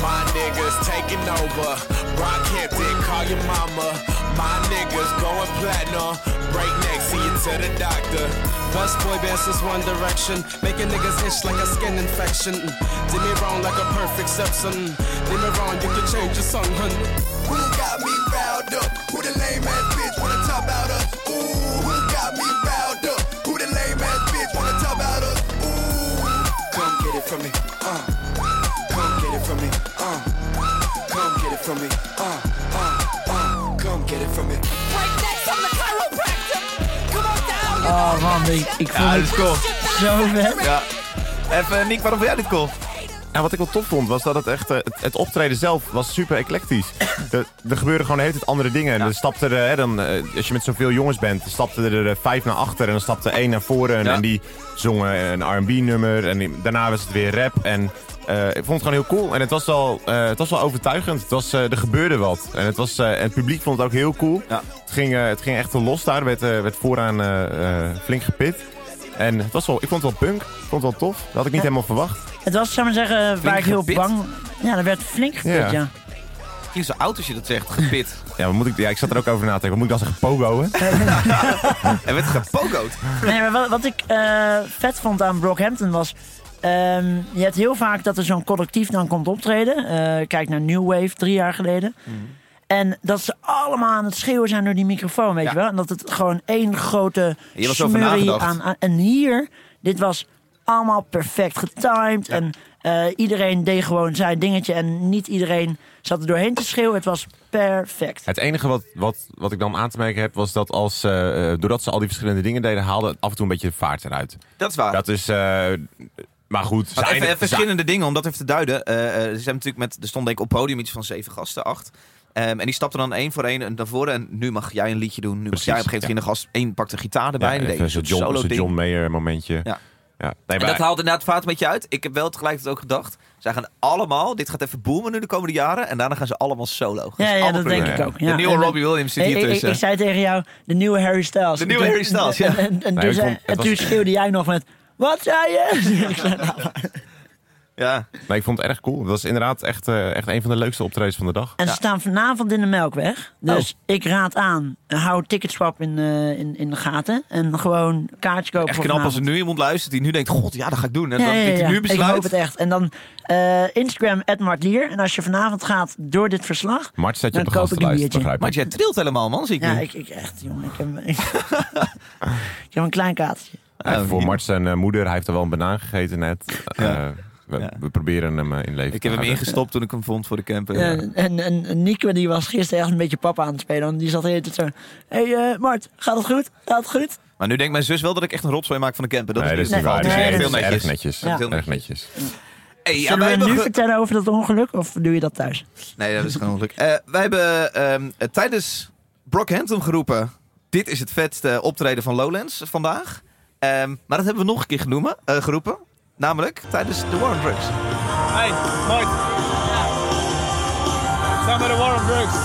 My niggas taking over. Brockhampton, call your mama. My niggas going platinum. Break neck, see you to the doctor. Best boy bands is one direction, making niggas itch like a skin infection. Did me wrong like a perfect Simpson. Did me wrong, you can change your song, hun. Who got me riled up? Oh man, ik, ik Ja, vond dat het zo vet. Ja. Even, Nick, waarom vond jij dit cool? En wat ik wel tof vond, was dat het echt... eh, het, het optreden zelf was super eclectisch. Er, er gebeurden gewoon hele tijd andere dingen. En er stapte er, hè, dan, eh, als je met zoveel jongens bent, dan stapten er eh, vijf naar achter. En dan stapte één naar voren. Ja. En die zongen een R&B-nummer. En die- daarna was het weer rap. En ik vond het gewoon heel cool. En het was wel, eh, het was wel overtuigend. Het was, eh, er gebeurde wat. En het, was, eh, en het publiek vond het ook heel cool. Ja. Het, ging, eh, het ging echt wel los daar. Er werd, eh, werd vooraan eh, eh, flink gepit. En het was wel, ik vond het wel punk. Ik vond het wel tof. Dat had ik niet helemaal verwacht. Het was, zou ik maar zeggen, waar ik heel gepit? bang... Ja, er werd flink gepit, Ja. ja. Je zo oud als je dat zegt, gepit. Ja, wat moet ik, ja, ik zat er ook over na te denken. Wat moet ik dan zeggen? Pogoen? Hij werd gepogoed. Nee, maar wat, wat ik eh, vet vond aan Brockhampton was... ehm, je hebt heel vaak dat er zo'n collectief dan komt optreden. Eh, kijk naar New Wave, drie jaar geleden. En dat ze allemaal aan het schreeuwen zijn door die microfoon, weet Ja. je wel? En dat het gewoon één grote smurrie aan, aan... En hier, dit was allemaal perfect getimed. En eh, iedereen deed gewoon zijn dingetje. En niet iedereen zat er doorheen te schreeuwen. Het was perfect. Het enige wat, wat, wat ik dan aan te merken heb, was dat als, eh, doordat ze al die verschillende dingen deden, haalde het af en toe een beetje vaart eruit. Dat is waar. Dat is, eh, maar goed. even, even verschillende dingen, om dat even te duiden. Eh, eh, ze natuurlijk met, er stond denk ik op podium iets van zeven gasten, acht. Ehm, en die stapten dan één voor één naar voren. En nu mag jij een liedje doen. Nu mag Precies, jij op een gegeven moment de gast één pakte gitaar erbij. Ja, even zo'n John, ding. John Mayer momentje. Ja. Ja. Nee, En dat haalt inderdaad vaart een beetje uit. Ik heb wel tegelijkertijd ook gedacht. Zij gaan allemaal, dit gaat even boomen nu de komende jaren. En daarna gaan ze allemaal solo. Ja, ja allemaal dat denk ik ook. De Ja. nieuwe En, Robbie Williams zit Ik, hier ik, tussen. ik zei tegen jou, de nieuwe Harry Styles. De nieuwe Harry Styles, ja. En, en, en, Nee, dus, ik vond- en het was- toen schreeuwde jij nog met, wat zei je? Ik zei, Ja. nee, ik vond het erg cool. Het was inderdaad echt, eh, echt een van de leukste optredens van de dag. en ze staan vanavond in de Melkweg. Dus ik raad aan, hou Ticketswap in, eh, in, in de gaten. En gewoon kaartje kopen Echt knap als er nu iemand luistert die nu denkt, god ja, dat ga ik doen. En Ja, dan ja, ja. nu Ik besluit. hoop het echt. En dan eh, Instagram, @martlier. En als je vanavond gaat door dit verslag... Mart zet je Dan op de koop ik een gastenlijst, ik. Maar jij trilt helemaal, man, zie ik Ja, nu. ik, ik echt, jongen. Ik heb, ik, ik heb een klein kaartje. Ja, Oh, voor. Mart zijn eh, moeder, hij heeft er wel een banaan gegeten net. Ja. Eh, we, Ja. we proberen hem eh, in leven Ik te heb hem ingestopt toen ik hem vond voor de camper. Ja, en, en, en Nico die was gisteren echt een beetje papa aan het spelen. Want die zat de hele tijd zo... Hé hey, eh, Mart, gaat het goed? Gaat het goed? Maar nu denkt mijn zus wel dat ik echt een rotzooi maak van de camper. Dat nee, is niet waar. Nee, Het is Nee, echt dat heel is netjes. erg netjes. Ja. Heel Erg netjes. Hey, ja, Zullen wij we hebben nu ge- vertellen over dat ongeluk of doe je dat thuis? Nee, dat is gewoon ongeluk. Eh, wij hebben ehm, eh, tijdens Brockhampton geroepen... Dit is het vetste optreden van Lowlands vandaag. Ehm, maar dat hebben we nog een keer genoemen, eh, geroepen. Namelijk tijdens de War on Drugs. Hey, Mike. Samen met de War on Drugs.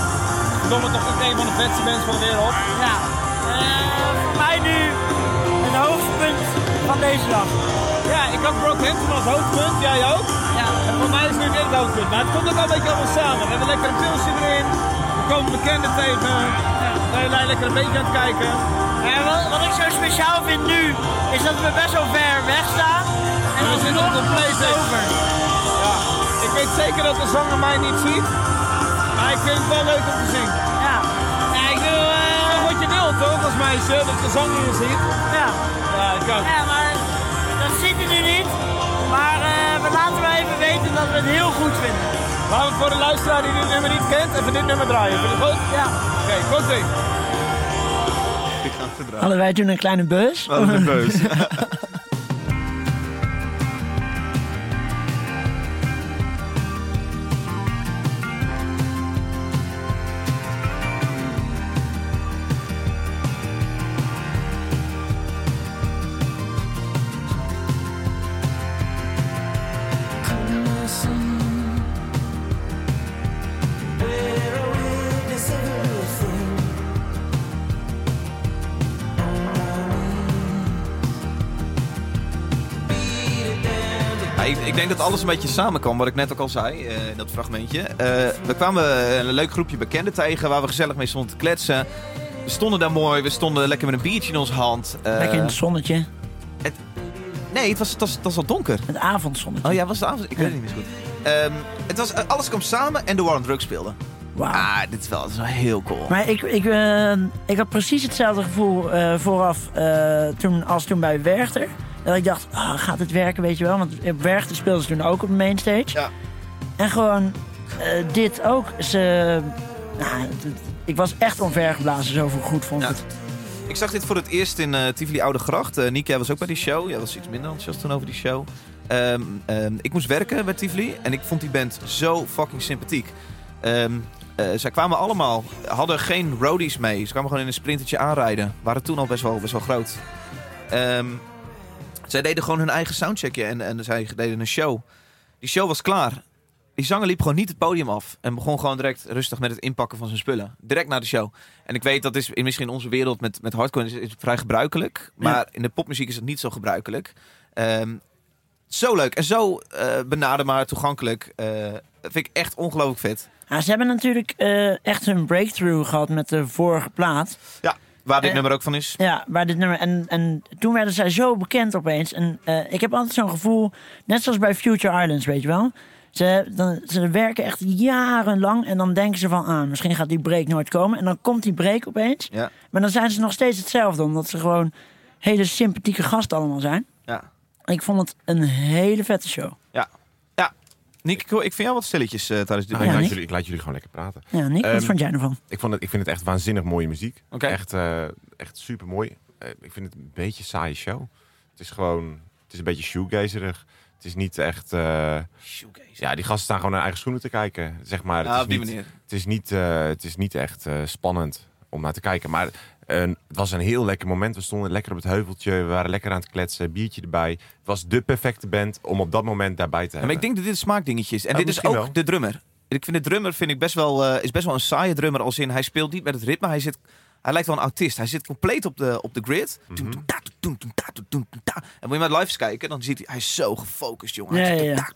Verdomme toch echt een van de vetste bands van de wereld. Ja, eh, voor mij nu een hoogtepunt van deze dag. Ja, ik had Brockhampton als hoofdpunt, jij ook. Ja. En voor mij is nu dit het hoofdpunt. Maar het komt ook al een beetje allemaal samen. We hebben lekker een pilsje erin. We komen bekenden tegen. We zijn lekker een beetje aan het kijken. En wat, wat ik zo speciaal vind nu, is dat we best wel ver weg staan. En We dat zitten op de over. Ja, ik weet zeker dat de zanger mij niet ziet. Maar ik vind het wel leuk om te zien. Ja. Ja, ik wil... eh, wat je wilt toch, als meisje, dat de zanger je ziet. ja. Ja, ik ook. ja, maar dat ziet hij nu niet. Maar eh, we laten wel even weten dat we het heel goed vinden. Laten we voor de luisteraar die dit nummer niet kent, even dit nummer draaien. Vind je het goed? Ja. Oké, komt ie. Hadden wij toen een kleine? Wat een beus. denk dat alles een beetje samenkwam, wat ik net ook al zei eh, in dat fragmentje. Eh, we kwamen een leuk groepje bekenden tegen waar we gezellig mee stonden te kletsen. We stonden daar mooi, we stonden lekker met een biertje in onze hand. Eh, Lekker in het zonnetje. Nee, het was, het, was, het was al donker. Het avondzonnetje. Oh ja, was het avond? Ik weet het niet meer zo goed. Ehm, het was, alles kwam samen en de War on Drugs speelde. Wauw. Ah, dit is wel, dit is wel heel cool. Maar ik, ik, ik had precies hetzelfde gevoel vooraf toen, als toen bij Werchter. Dat ik dacht, ah, gaat het werken, weet je wel? Want op Werchter speelden ze toen ook op de mainstage. Ja. En gewoon eh, dit ook. Ze, nou, ik was echt omvergeblazen, zo goed vond ik Ja. het. Ik zag dit voor het eerst in eh Tivoli Oude Gracht. Eh Nieke was ook bij die show. Jij was iets minder enthousiast toen over die show. Ehm, ehm, ik moest werken bij Tivoli en ik vond die band zo fucking sympathiek. Eh, zij kwamen allemaal, hadden geen roadies mee. Ze kwamen gewoon in een sprintertje aanrijden. Waren toen al best wel, best wel groot. Zij deden gewoon hun eigen soundcheckje en, en zij deden een show. Die show was klaar. Die zanger liep gewoon niet het podium af. En begon gewoon direct rustig met het inpakken van zijn spullen. Direct na de show. En ik weet dat is in misschien in onze wereld met, met hardcore is, vrij gebruikelijk. Maar in de popmuziek is het niet zo gebruikelijk. Ehm, zo leuk en zo eh benaderbaar, toegankelijk. eh, vind ik echt ongelooflijk vet. Ja, ze hebben natuurlijk eh, echt een breakthrough gehad met de vorige plaat. Ja, waar dit Eh, nummer ook van is. Ja, waar dit nummer. En, en toen werden zij zo bekend opeens. En eh, ik heb altijd zo'n gevoel, net zoals bij Future Islands, weet je wel. Ze, dan, ze werken echt jarenlang en dan denken ze van, ah, misschien gaat die break nooit komen. En dan komt die break opeens. Ja. Maar dan zijn ze nog steeds hetzelfde, omdat ze gewoon hele sympathieke gasten allemaal zijn. Ja. Ik vond het een hele vette show. Nick, ik, vind jou wat stilletjes eh, tijdens dit Nou, Ja, ik, laat jullie, ik laat jullie gewoon lekker praten. Ja, Nick, wat Ehm, vond jij ervan? Ik, vond het, ik vind het echt waanzinnig mooie muziek. Oké. Echt, eh, echt super mooi. ik vind het een beetje een saaie show. Het is gewoon, het is een beetje shoegazerig. Het is niet echt. eh, ja, die gasten staan gewoon naar eigen schoenen te kijken. Zeg maar. Het Ja, is op die niet, manier. Het is niet, eh, het is niet echt eh, spannend om naar te kijken. Maar eh, het was een heel lekker moment. We stonden lekker op het heuveltje. We waren lekker aan het kletsen. Biertje erbij. Het was de perfecte band om op dat moment daarbij te hebben. maar ik denk dat dit een smaakdingetje is. En Ja, dit is ook wel. de drummer. Ik vind de drummer vind ik best wel, eh, is best wel een saaie drummer. Als in, hij speelt niet met het ritme. Hij, zit, hij lijkt wel een autist. Hij zit compleet op de, op de grid. En moet je maar live kijken, dan ziet hij, hij is zo gefocust, jongen. Ja, ja, ja.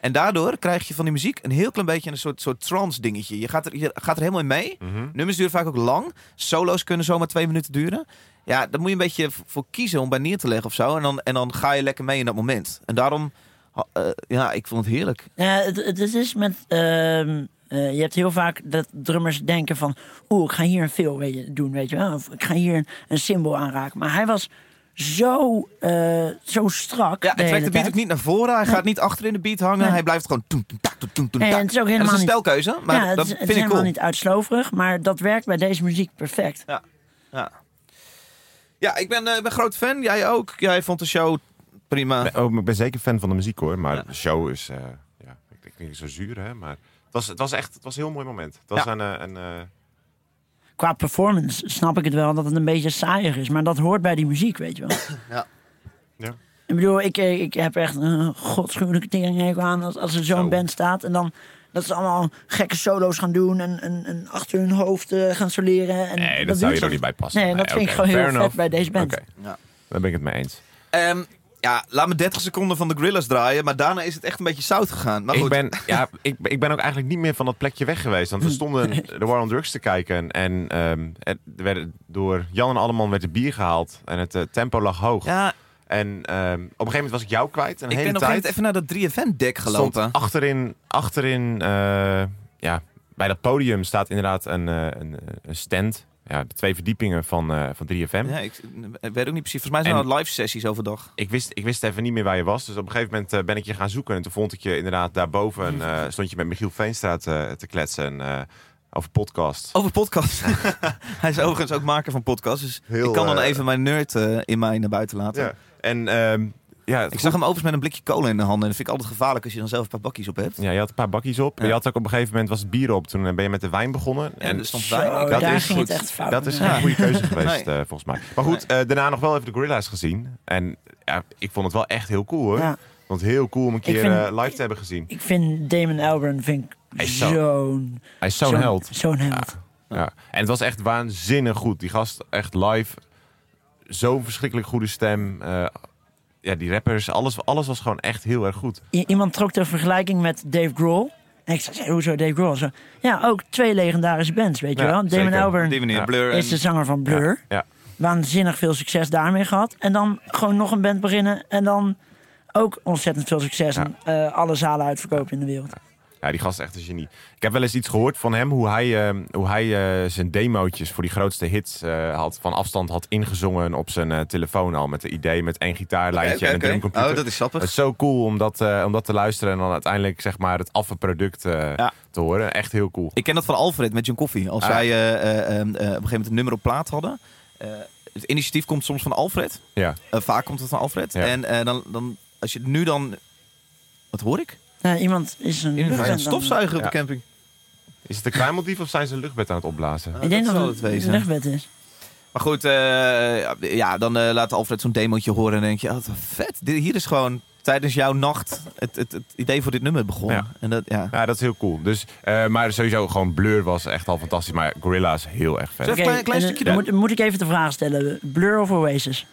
En daardoor krijg je van die muziek een heel klein beetje een soort, soort trance dingetje. Je gaat, er, je gaat er helemaal in mee. Mhm. Nummers duren vaak ook lang. Solo's kunnen zomaar twee minuten duren. Ja, daar moet je een beetje voor kiezen om bij neer te leggen of zo. En dan, en dan ga je lekker mee in dat moment. En daarom, eh, ja, ik vond het heerlijk. Ja, het, het het is met. ehm, eh, je hebt heel vaak dat drummers denken van. Oeh, ik ga hier een veel weet je, doen, weet je wel. Of ik ga hier een, een symbool aanraken. Maar hij was zo, eh, zo strak. Ja, hij trekt de beat ook niet naar voren. Hij gaat niet achter in de beat hangen. Nee. Hij blijft gewoon toen, toen, tak, toen, toen, toen, Nee, tak. en het is ook helemaal dat is een stijlkeuze, maar ja, het dat is, het vind is ik helemaal cool. niet uitsloverig, maar dat werkt bij deze muziek perfect. Ja. Ja, Ja, ik ben, eh, ben groot fan. Jij ook. Jij vond de show prima. Nee, oh, ik ben zeker fan van de muziek hoor, maar Ja. de show is, eh, ja, ik denk niet zo zuur hè, maar was, het was echt, het was een heel mooi moment. Het was Ja. een, eh, een, eh, Qua performance snap ik het wel dat het een beetje saaier is. Maar dat hoort bij die muziek, weet je wel. Ja. Ja. Ik bedoel, ik, eh, ik heb echt een godschuwelijke teringhekel aan als, als er zo'n Zo. band staat. En dan dat ze allemaal gekke solo's gaan doen en, en, en achter hun hoofd eh, gaan soleren. En nee, dat, zou je er niet bij passen. Nee, dat vind ik gewoon heel vet bij deze band. Oké, Ja. daar ben ik het mee eens. Ehm, ja, laat me 30 seconden van de Gorillas draaien. Maar daarna is het echt een beetje zout gegaan. Maar Ik goed. ben, ja, ik, ik ben ook eigenlijk niet meer van dat plekje weg geweest. Want we stonden de War on Drugs te kijken. En ehm, er werden, door Jan en Alleman werd er bier gehaald. En het eh, tempo lag hoog. Ja, En ehm, op een gegeven moment was ik jou kwijt. Een ik hele ben op een gegeven moment even naar dat 3FM-deck stond gelopen. achterin, achterin eh, ja, bij dat podium staat inderdaad een, eh, een, een stand. Ja, de twee verdiepingen van, eh, van 3FM. Ja, ik, ik weet ook niet precies. Volgens mij zijn En- dat live sessies overdag. Ik, wist, ik wist even niet meer waar je was. Dus op een gegeven moment eh, ben ik je gaan zoeken. En toen vond ik je inderdaad daarboven. eh, stond je met Michiel Veenstra te, te kletsen over podcast. Over podcast. Hij is overigens ook maker van podcasts. Dus Heel, ik kan dan even mijn nerd in mij naar buiten laten. Ja. En ehm, ja, Ik zag hem overigens met een blikje cola in de handen. En dat vind ik altijd gevaarlijk als je dan zelf een paar bakjes op hebt. Ja, je had een paar bakjes op. Ja. Je had ook op een gegeven moment was het bier op. Toen ben je met de wijn begonnen. En er stond Zo, wijn. dat daar is ging goed. het echt fout. Dat is Ja. geen goede keuze geweest, Nee. eh, volgens mij. Maar goed, eh, daarna nog wel even de Gorilla's gezien. En ja, ik vond het wel echt heel cool hoor. Ja. Ik vond het heel cool om een keer vind- eh, live te hebben gezien. Ik vind Damon Albarn vind ik Hij is zo- zo'n... Hij is zo'n held. Zo'n held. Ja. En het was echt waanzinnig goed. Die gast echt live. Zo'n verschrikkelijk goede stem. Eh, ja, die rappers. Alles, alles was gewoon echt heel erg goed. I- iemand trok de vergelijking met Dave Grohl. En ik zei, hoezo Dave Grohl? Zo, ja, ook twee legendarische bands, weet je wel. Damon. Albarn Ja. Is de zanger van Blur. Ja. Waanzinnig veel succes daarmee gehad. En dan gewoon nog een band beginnen. En dan ook ontzettend veel succes. Ja. En eh, alle zalen uitverkopen in de wereld. Ja, die gast is echt een genie. Ik heb wel eens iets gehoord van hem, hoe hij, eh, hoe hij eh, zijn demootjes voor die grootste hits eh, had, van afstand had ingezongen op zijn eh, telefoon al. Met een idee, met één gitaarlijntje Oké, en een drumcomputer. Oh, dat is sappig. Het is zo cool om dat, eh, om dat te luisteren en dan uiteindelijk zeg maar het afvalproduct eh Ja. te horen. Echt heel cool. Ik ken dat van Alfred met John Coffee. Als Ah. zij eh, eh, eh, op een gegeven moment een nummer op plaat hadden. eh, het initiatief komt soms van Alfred. Ja. Eh, vaak komt het van Alfred. Ja. En dan, dan, als je het nu dan... Wat hoor ik? Iemand is een, Iemand luchtband een aan- stofzuiger op Ja. de camping. Is het een kruimeldief of zijn ze een luchtbed aan het opblazen? Ik denk dat zal het het wezen. een luchtbed is. Maar goed, eh, ja, dan eh, laat Alfred zo'n demootje horen. En dan denk je, oh, wat vet. Dit, hier is gewoon tijdens jouw nacht het, het, het idee voor dit nummer begonnen. Ja. En dat, ja. Ja, dat is heel cool. Dus, eh, maar sowieso gewoon Blur was echt al fantastisch. Maar Gorilla's heel erg vet. Even een klein- klein en, stukje moet, moet ik even de vraag stellen. Blur of Oasis?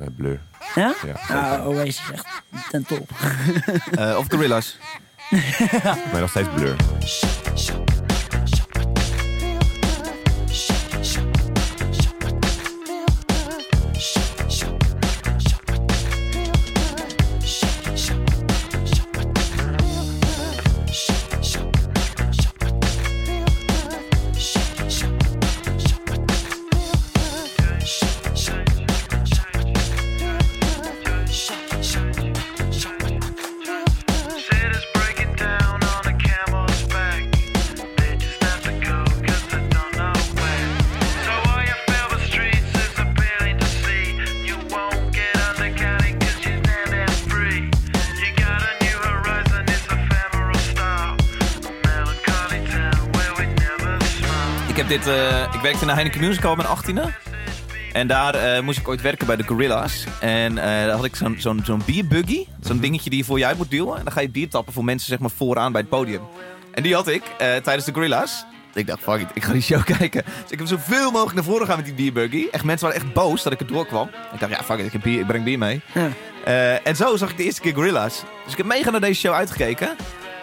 Eh, Blur. Ja? Ja, Ah, Oasis echt ten top. Eh, of Gorillas. maar nog steeds Blur. Ik, heb dit, eh, ik werkte in de Heineken Musical met mijn 18e. En daar eh, moest ik ooit werken bij de Gorilla's. En eh, daar had ik zo'n zo'n zo'n bierbuggy. Zo'n dingetje die je voor je uit moet duwen. En dan ga je bier tappen voor mensen zeg maar vooraan bij het podium. En die had ik tijdens de Gorilla's. Ik dacht, fuck it, ik ga die show kijken. Dus ik heb zoveel mogelijk naar voren gaan met die bierbuggy. Echt, mensen waren echt boos dat ik er doorkwam. Ik dacht, ja, fuck it, ik, heb bier, ik breng bier mee. Ja. En zo zag ik de eerste keer Gorilla's. Dus ik heb mega naar deze show uitgekeken.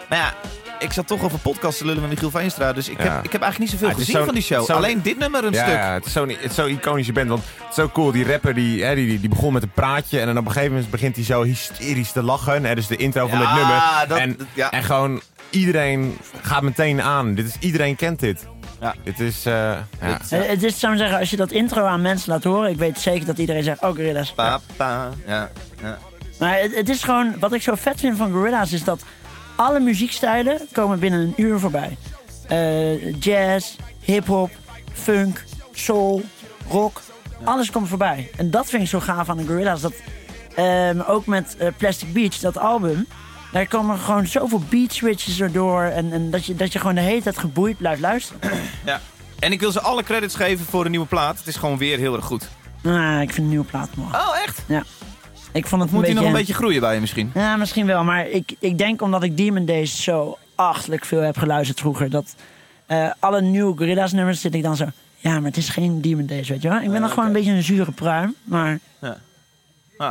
Maar ja, ik zat toch over podcasts te lullen met Michiel Veenstra. Dus ik, Ja. heb, ik heb eigenlijk niet zoveel Ja, het is gezien van die show. Alleen dit nummer een ja, stuk. Ja, het is zo'n het is zo'n iconische band. Want het is zo cool. Die rapper die, hè, die, die, die begon met een praatje. En dan op een gegeven moment begint hij zo hysterisch te lachen. Hè, dus de intro van Ja, dit nummer. dat- en, dat- en gewoon iedereen gaat meteen aan. Dit is, iedereen kent dit. Ja. Dit is... eh, ja. Eh, Het is, zou ik zeggen, als je dat intro aan mensen laat horen, ik weet zeker dat iedereen zegt, oh Gorilla's. Pa, pa, ja. ja. Maar het, het is gewoon, wat ik zo vet vind van Gorilla's is dat alle muziekstijlen komen binnen een uur voorbij. Eh, jazz, hip-hop, funk, soul, rock. Alles komt voorbij. En dat vind ik zo gaaf aan de Gorilla's. Dat, ehm, ook met eh, Plastic Beach, dat album. Daar komen gewoon zoveel beat switches erdoor. En, en dat, je, dat je gewoon de hele tijd geboeid blijft luisteren. Ja. En ik wil ze alle credits geven voor de nieuwe plaat. Het is gewoon weer heel erg goed. Nou, ik vind de nieuwe plaat mooi. Oh, echt? Ja. Ik vond het Moet hij beetje... nog een beetje groeien bij je misschien? Ja, misschien wel. Maar ik, ik denk omdat ik Demon Days zo achtelijk veel heb geluisterd vroeger. Dat eh, alle nieuwe Gorilla's nummers zit ik dan zo... Ja, maar het is geen Demon Days, weet je wel. Ik ben nog gewoon een beetje een zure pruim. Maar Ah.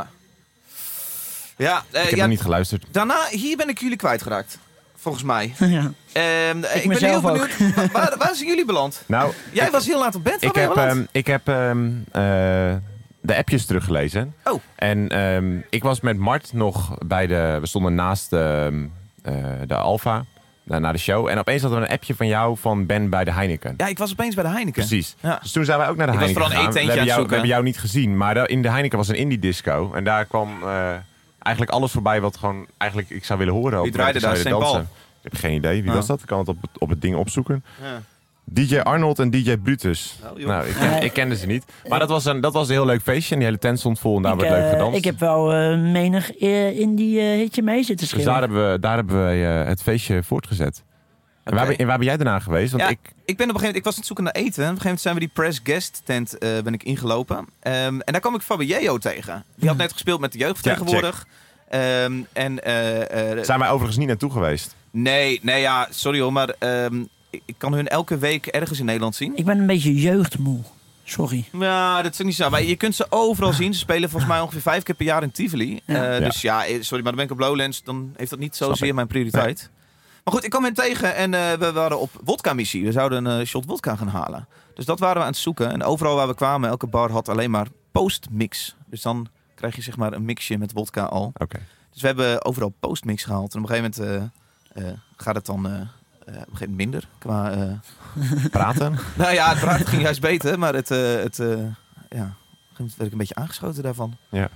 Ja, eh, Ik heb ja, nog niet geluisterd. daarna, hier ben ik jullie kwijtgeraakt. Volgens mij. ja. Ehm, ik ben heel benieuwd. wa- Waar, waar zijn jullie beland? Nou, Jij was heel laat op bed. Waar ik ben je heb, beland? ehm, ik heb ehm, eh, de appjes teruggelezen. Oh. En ehm, ik was met Mart nog bij de... We stonden naast ehm, eh, de Alfa, na, na de show. En opeens hadden we een appje van jou van Ben bij de Heineken. ja, ik was opeens bij de Heineken. Precies. Ja. Dus toen zijn wij ook naar de Ik was Heineken vooral een. We eetentje hebben, aan het jou, we zoeken. hebben jou niet gezien. Maar in de Heineken was een indie disco. En daar kwam eh, eigenlijk alles voorbij wat gewoon eigenlijk ik zou willen horen. Wie draaide daar? dansen. Ik heb geen idee. Wie Oh. was dat? Ik kan het op, het- op het ding opzoeken. Ja. DJ Arnold en DJ Brutus. Oh, joh. nou, ik, ken- ik kende ze niet. Maar dat was, een, dat was een heel leuk feestje. En die hele tent stond vol en daar ik, werd leuk eh, gedanst. ik heb wel eh, menig eh, in die eh, hitje mee zitten dus schreeuwen. daar hebben we, daar hebben we eh, het feestje voortgezet. En, waar, ben, en waar ben jij daarna geweest? Want Ja, ik, ik, ben op een gegeven moment, ik was aan het zoeken naar eten. En op een gegeven moment zijn we die press guest tent eh, ben ik ingelopen. Ehm, en daar kwam ik Fabio tegen. Die had net gespeeld met de jeugd Ja, tegenwoordig. Ehm, en eh, eh, zijn wij overigens niet naartoe geweest. nee, nee ja, sorry hoor, maar ehm, ik, kan hun elke week ergens in Nederland zien. Ik ben een beetje jeugdmoe. Sorry. Ja, dat is ook niet zo. Maar je kunt ze overal zien. Ze spelen volgens mij ongeveer vijf keer per jaar in Tivoli. Ja. Eh, Ja. Dus ja, eh, sorry, maar dan ben ik op Lowlands. Dan heeft dat niet zozeer mijn prioriteit. Maar goed, ik kwam hen tegen en eh, we waren op wodka-missie. We zouden een shot wodka gaan halen. Dus dat waren we aan het zoeken. En overal waar we kwamen, elke bar had alleen maar postmix. Dus dan krijg je zeg maar een mixje met wodka al. Oké. Dus we hebben overal postmix gehaald. En op een gegeven moment gaat het dan op een gegeven moment minder. Qua, eh, Praten? nou ja, het praten ging juist beter, maar het, eh, het, eh, ja, werd ik een beetje aangeschoten daarvan. Ja.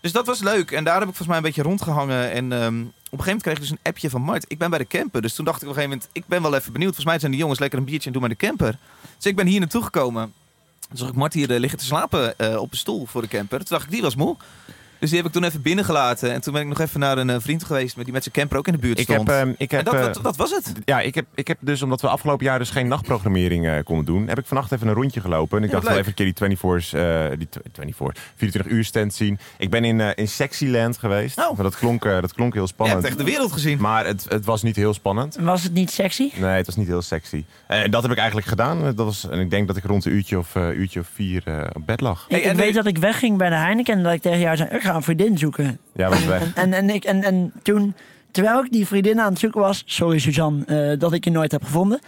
Dus dat was leuk. En daar heb ik volgens mij een beetje rondgehangen. En ehm, op een gegeven moment kreeg ik dus een appje van Mart. Ik ben bij de camper. Dus toen dacht ik op een gegeven moment, ik ben wel even benieuwd. Volgens mij zijn die jongens lekker een biertje en doen maar de camper. Dus ik ben hier naartoe gekomen. Toen zag ik Mart hier eh, liggen te slapen eh, op een stoel voor de camper. Toen dacht ik, die was moe. Dus die heb ik toen even binnengelaten. En toen ben ik nog even naar een eh, vriend geweest met die met zijn camper ook in de buurt Ik stond. heb, ehm, ik heb, en dat, eh, dat, dat was het. Ja, ik heb, ik heb dus, omdat we afgelopen jaar dus geen nachtprogrammering eh, konden doen, heb ik vannacht even een rondje gelopen. En ik Ja, dacht wel even een keer die 24's, eh, die tw- 24, 24 uur stand zien. Ik ben in, eh, in Sexyland geweest. Oh. Maar dat klonk, eh, dat klonk heel Je spannend. hebt echt de wereld gezien. Maar het, het was niet heel spannend. Was het niet sexy? Nee, het was niet heel sexy. Eh, En dat heb ik eigenlijk gedaan. Dat was, en ik denk dat ik rond een uurtje of, eh, uurtje of vier eh, op bed lag. Hey, ik en weet dat ik wegging bij de Heineken en dat ik tegen jou zei, ik ga een vriendin zoeken. Ja, was weg. En, en, en, ik, en, en toen, terwijl ik die vriendin aan het zoeken was, sorry Suzanne, eh, dat ik je nooit heb gevonden.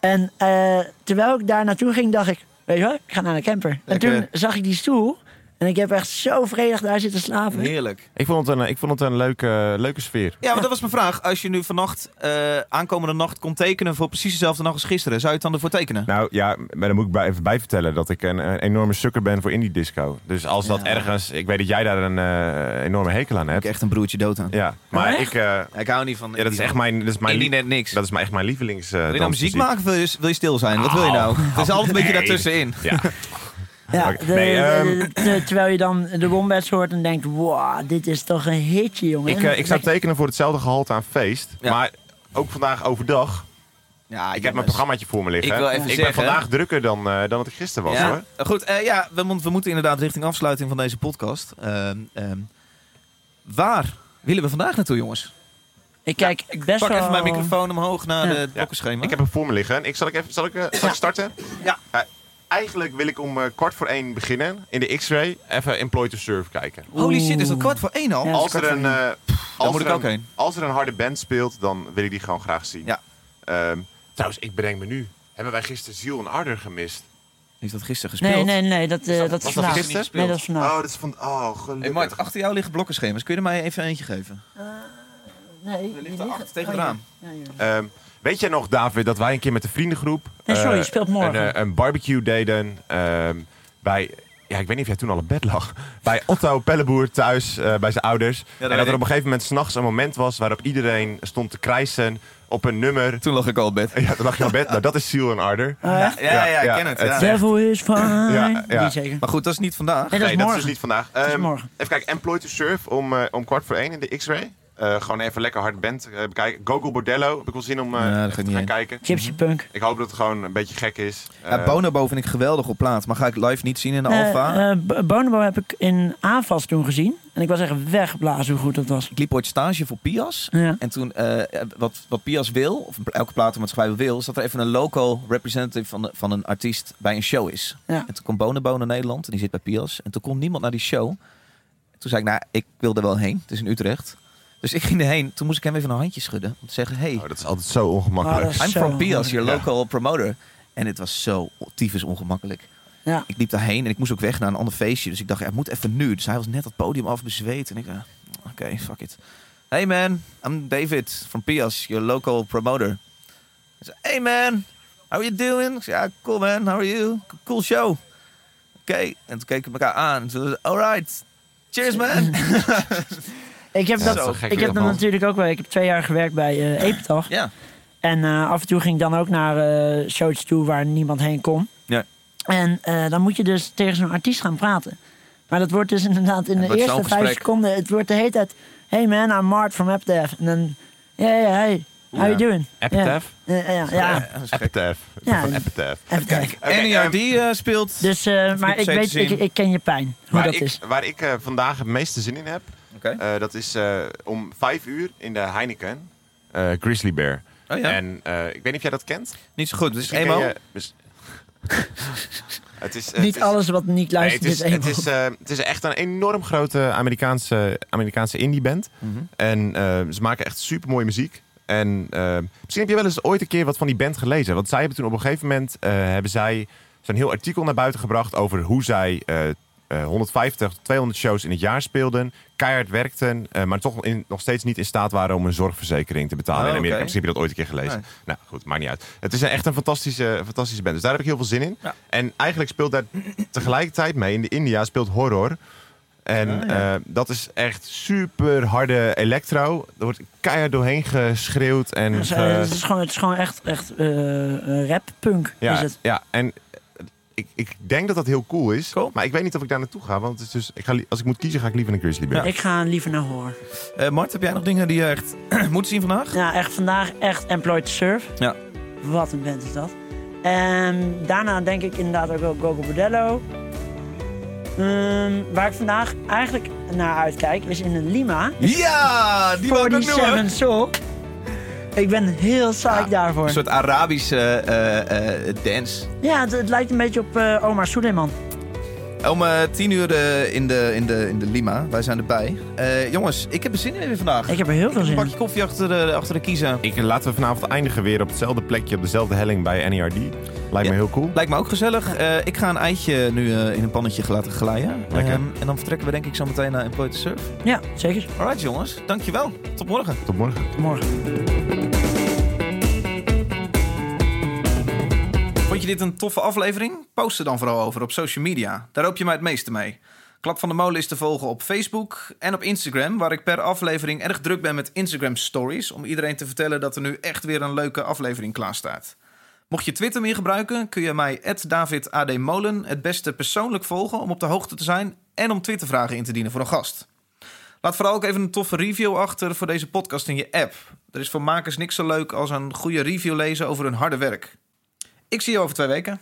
En eh, terwijl ik daar naartoe ging, dacht ik, weet je wat, ik ga naar de camper. En toen zag ik die stoel en ik heb echt zo vredig daar zitten slapen. Heerlijk. Ik vond het een, ik vond het een leuke, leuke sfeer. Ja, maar dat was mijn vraag. Als je nu vannacht, eh, aankomende nacht, kon tekenen voor precies dezelfde nacht als gisteren, zou je het dan ervoor tekenen? Nou ja, maar dan moet ik bij, even bij vertellen dat ik een, een enorme sukker ben voor indie disco. Dus als dat Ja. ergens, ik weet dat jij daar een eh, enorme hekel aan Ik hebt. heb echt een broertje dood aan. Ja, maar ik, eh, Ik hou niet van. ja, dat is echt mijn, dat is mijn, net niks. dat is mijn, echt mijn lievelings. eh, wil je nou muziek maken of wil je, wil je stil zijn? Wat wil je nou? Het is altijd een beetje nee. daartussenin. Ja, Ja, Oké. de- Nee, de- ehm, de- terwijl je dan de Wombats hoort en denkt, wow, dit is toch een hitje, jongen. ik, eh, ik zou tekenen voor hetzelfde gehalte aan feest. Ja. Maar ook vandaag overdag. Ja, Ik heb mijn programmaatje voor me liggen. Ik wil even ben zeggen- vandaag drukker dan, eh, dan dat ik gisteren was Ja, hoor. goed. eh, ja, we, we moeten inderdaad richting afsluiting van deze podcast. Ehm, ehm, waar willen we vandaag naartoe, jongens? Ik kijk best Pak wel... even mijn microfoon omhoog naar Ja. de het blokkenschema. Ik heb hem voor me liggen. Ik, zal ik, even, zal ik, eh, zal ik starten? Ja. Eigenlijk wil ik om eh, kwart voor één beginnen. In de X-ray even Employ to Serve kijken. Holy shit, is dat kwart voor één al? Ja. Als er, een, eh, als, moet er ik ook een, heen. als er een harde band speelt, dan wil ik die gewoon graag zien. Ja. Ehm, trouwens, ik bedenk me nu. Hebben wij gisteren Ziel en Arder gemist? Is dat gisteren gespeeld? Nee, nee, nee, dat, eh, dat is was dat vandaag. gisteren? Nee, dat is vandaag. Oh, dat is van... Oh, gelukkig. Hey Mart, achter jou liggen blokkenschema's. Kun je er mij even eentje geven? nee, Er die ligt er achter tegen oh, het ja. raam. Ja, hier. Weet jij nog, David, dat wij een keer met de vriendengroep... Nee, sorry, eh, je speelt morgen. Een, eh, een barbecue deden. ehm, bij, ja, ik weet niet of jij toen al op bed lag. Bij Otto Pelleboer thuis, eh, bij zijn ouders. en dat er op een gegeven moment s'nachts een moment was waarop iedereen stond te krijsen op een nummer. Toen lag ik al op bed. Ja, toen lag je op bed. Nou, dat is Ziel en Ardor. Oh, echt? Ja, ja, ik Ja, ken het. het- ja. Devil is fine. Ja, ja. Zeker. Maar goed, dat is niet vandaag. Nee, dat is nee, dat is dus niet vandaag. is Ehm, morgen. Even kijken, Employ to Surf om, eh, om kwart voor één in de X-Ray. Eh, gewoon even lekker hard band eh, bekijken. Gogo Bordello, heb ik wel zin om eh, Ja, te gaan kijken. Gypsy Punk. Ik hoop dat het gewoon een beetje gek is. Ja, Eh, Bonobo vind ik geweldig op plaat. Maar ga ik live niet zien in de Alfa. eh, Bonobo heb ik in aanvast toen gezien. En ik was echt weggeblazen hoe goed dat was. ik liep ooit stage voor Pias. Ja. En toen, eh, wat, wat Pias wil, of elke platenmaatschappij wil, is dat er even een local representative van, de- van een artiest bij een show is. Ja. En toen kwam Bonobo naar Nederland en die zit bij Pias. En toen kon niemand naar die show. Toen zei ik, nou, ik wil er wel heen. Het is in Utrecht. Dus ik ging erheen. Toen moest ik hem even een handje schudden. Om te zeggen, hey, oh, dat is altijd zo ongemakkelijk. Oh, is I'm zo from Pias, your Ja. local promoter. En het was zo tyfus ongemakkelijk. Ja. Ik liep daarheen en ik moest ook weg naar een ander feestje. Dus ik dacht, ja, het moet even nu. Dus hij was net het podium af bezweet. En ik dacht, oké, fuck it. Hey man, I'm David from Pias, your local promoter. Hij zei, hey man, how are you doing? Ik zei, ja, cool man, how are you? Cool show. Oké, en toen keken we elkaar aan. En toen alright, cheers man. Ik heb, Ja, dat, ik heb dat natuurlijk ook wel. Ik heb twee jaar gewerkt bij eh Epitaph. ja, En eh, af en toe ging ik dan ook naar eh shows toe waar niemand heen kon. Ja. En eh, dan moet je dus tegen zo'n artiest gaan praten. Maar dat wordt dus inderdaad in de eerste vijf gesprek. seconden... Het wordt de hele tijd... Hey man, I'm Mart from Epitaph. En dan... Ja, ja, hey. How you doing? Epitaph? Ja, ja, ja. Epitaph. Ja. Van Epitaph. Epitaph. NERD eh, speelt. Dus, eh, maar ik weet, ik, ken je pijn. Hoe Waar dat ik, is. waar ik eh, vandaag het meeste zin in heb, Eh, dat is eh, om vijf uur in de Heineken. eh, Grizzly Bear. Oh ja, En eh, ik weet niet of jij dat kent. niet zo goed. Dus eenmaal. je- mis- het is, het Niet is- alles wat niet Nee, luistert het, is, is het, eh, het is echt een enorm grote Amerikaanse, Amerikaanse indie band. Mhm. En eh, ze maken echt super mooie muziek. En misschien heb je wel eens ooit een keer wat van die band gelezen. Want zij hebben toen op een gegeven moment eh, hebben zij zo'n heel artikel naar buiten gebracht over hoe zij 150 tot 200 shows in het jaar speelden, keihard werkten, eh, maar toch in, nog steeds niet in staat waren om een zorgverzekering te betalen Oh, in Amerika. Misschien heb je dat ooit een keer gelezen. Nee. Nou goed, maakt niet uit. Het is een, echt een fantastische, fantastische band. Dus daar heb ik heel veel zin in. Ja. En eigenlijk speelt daar tegelijkertijd mee, in de India speelt horror. En Ah, ja. eh, dat is echt super harde electro. Er wordt keihard doorheen geschreeuwd. En Het is, ge- eh, het is gewoon, het is gewoon echt, echt eh, rap punk. ja, Is het. ja, en eh, ik, ik denk dat dat heel cool is. Cool. Maar ik weet niet of ik daar naartoe ga. Want het is dus, ik ga, als ik moet kiezen, ga ik liever naar Grizzly Bear. Ik ga liever naar hoor. Eh, Mart, heb jij nog dingen die je echt moet zien vandaag? Ja, echt vandaag echt Employed to Surf. Ja. Wat een band is dat. En daarna denk ik inderdaad ook wel Gogo Bordello. Ehm, waar ik vandaag eigenlijk naar uitkijk is in Lima. Ja, die wou ik ook noemen. 47 Soul. Ik ben heel psyched daarvoor. Een soort Arabische eh, eh, dance. Ja, het, het lijkt een beetje op eh, Omar Suleiman. Om eh, tien uur eh, in, de, in, de, in de Lima. Wij zijn erbij. Eh, jongens, ik heb er zin in weer vandaag. Ik heb er heel veel een zin in. bakje koffie achter de, achter de kiezen. Ik, laten we vanavond eindigen weer op hetzelfde plekje, op dezelfde helling bij NERD. Lijkt me heel cool. Lijkt me ook gezellig. Eh, ik ga een eitje nu eh, in een pannetje laten glijden. Lekker. Ehm, en dan vertrekken we denk ik zo meteen naar Employed to Surf. Ja, zeker. Alright jongens, dankjewel. Tot morgen. Tot morgen. Tot morgen. Vond je dit een toffe aflevering? Post er dan vooral over op social media. Daar hoop je mij het meeste mee. Klap van de Molen is te volgen op Facebook en op Instagram, waar ik per aflevering erg druk ben met Instagram Stories, om iedereen te vertellen dat er nu echt weer een leuke aflevering klaar staat. Mocht je Twitter meer gebruiken, kun je mij @davidadmolen het beste persoonlijk volgen om op de hoogte te zijn en om Twittervragen in te dienen voor een gast. Laat vooral ook even een toffe review achter voor deze podcast in je app. Er is voor makers niks zo leuk als een goede review lezen over hun harde werk. Ik zie je over twee weken.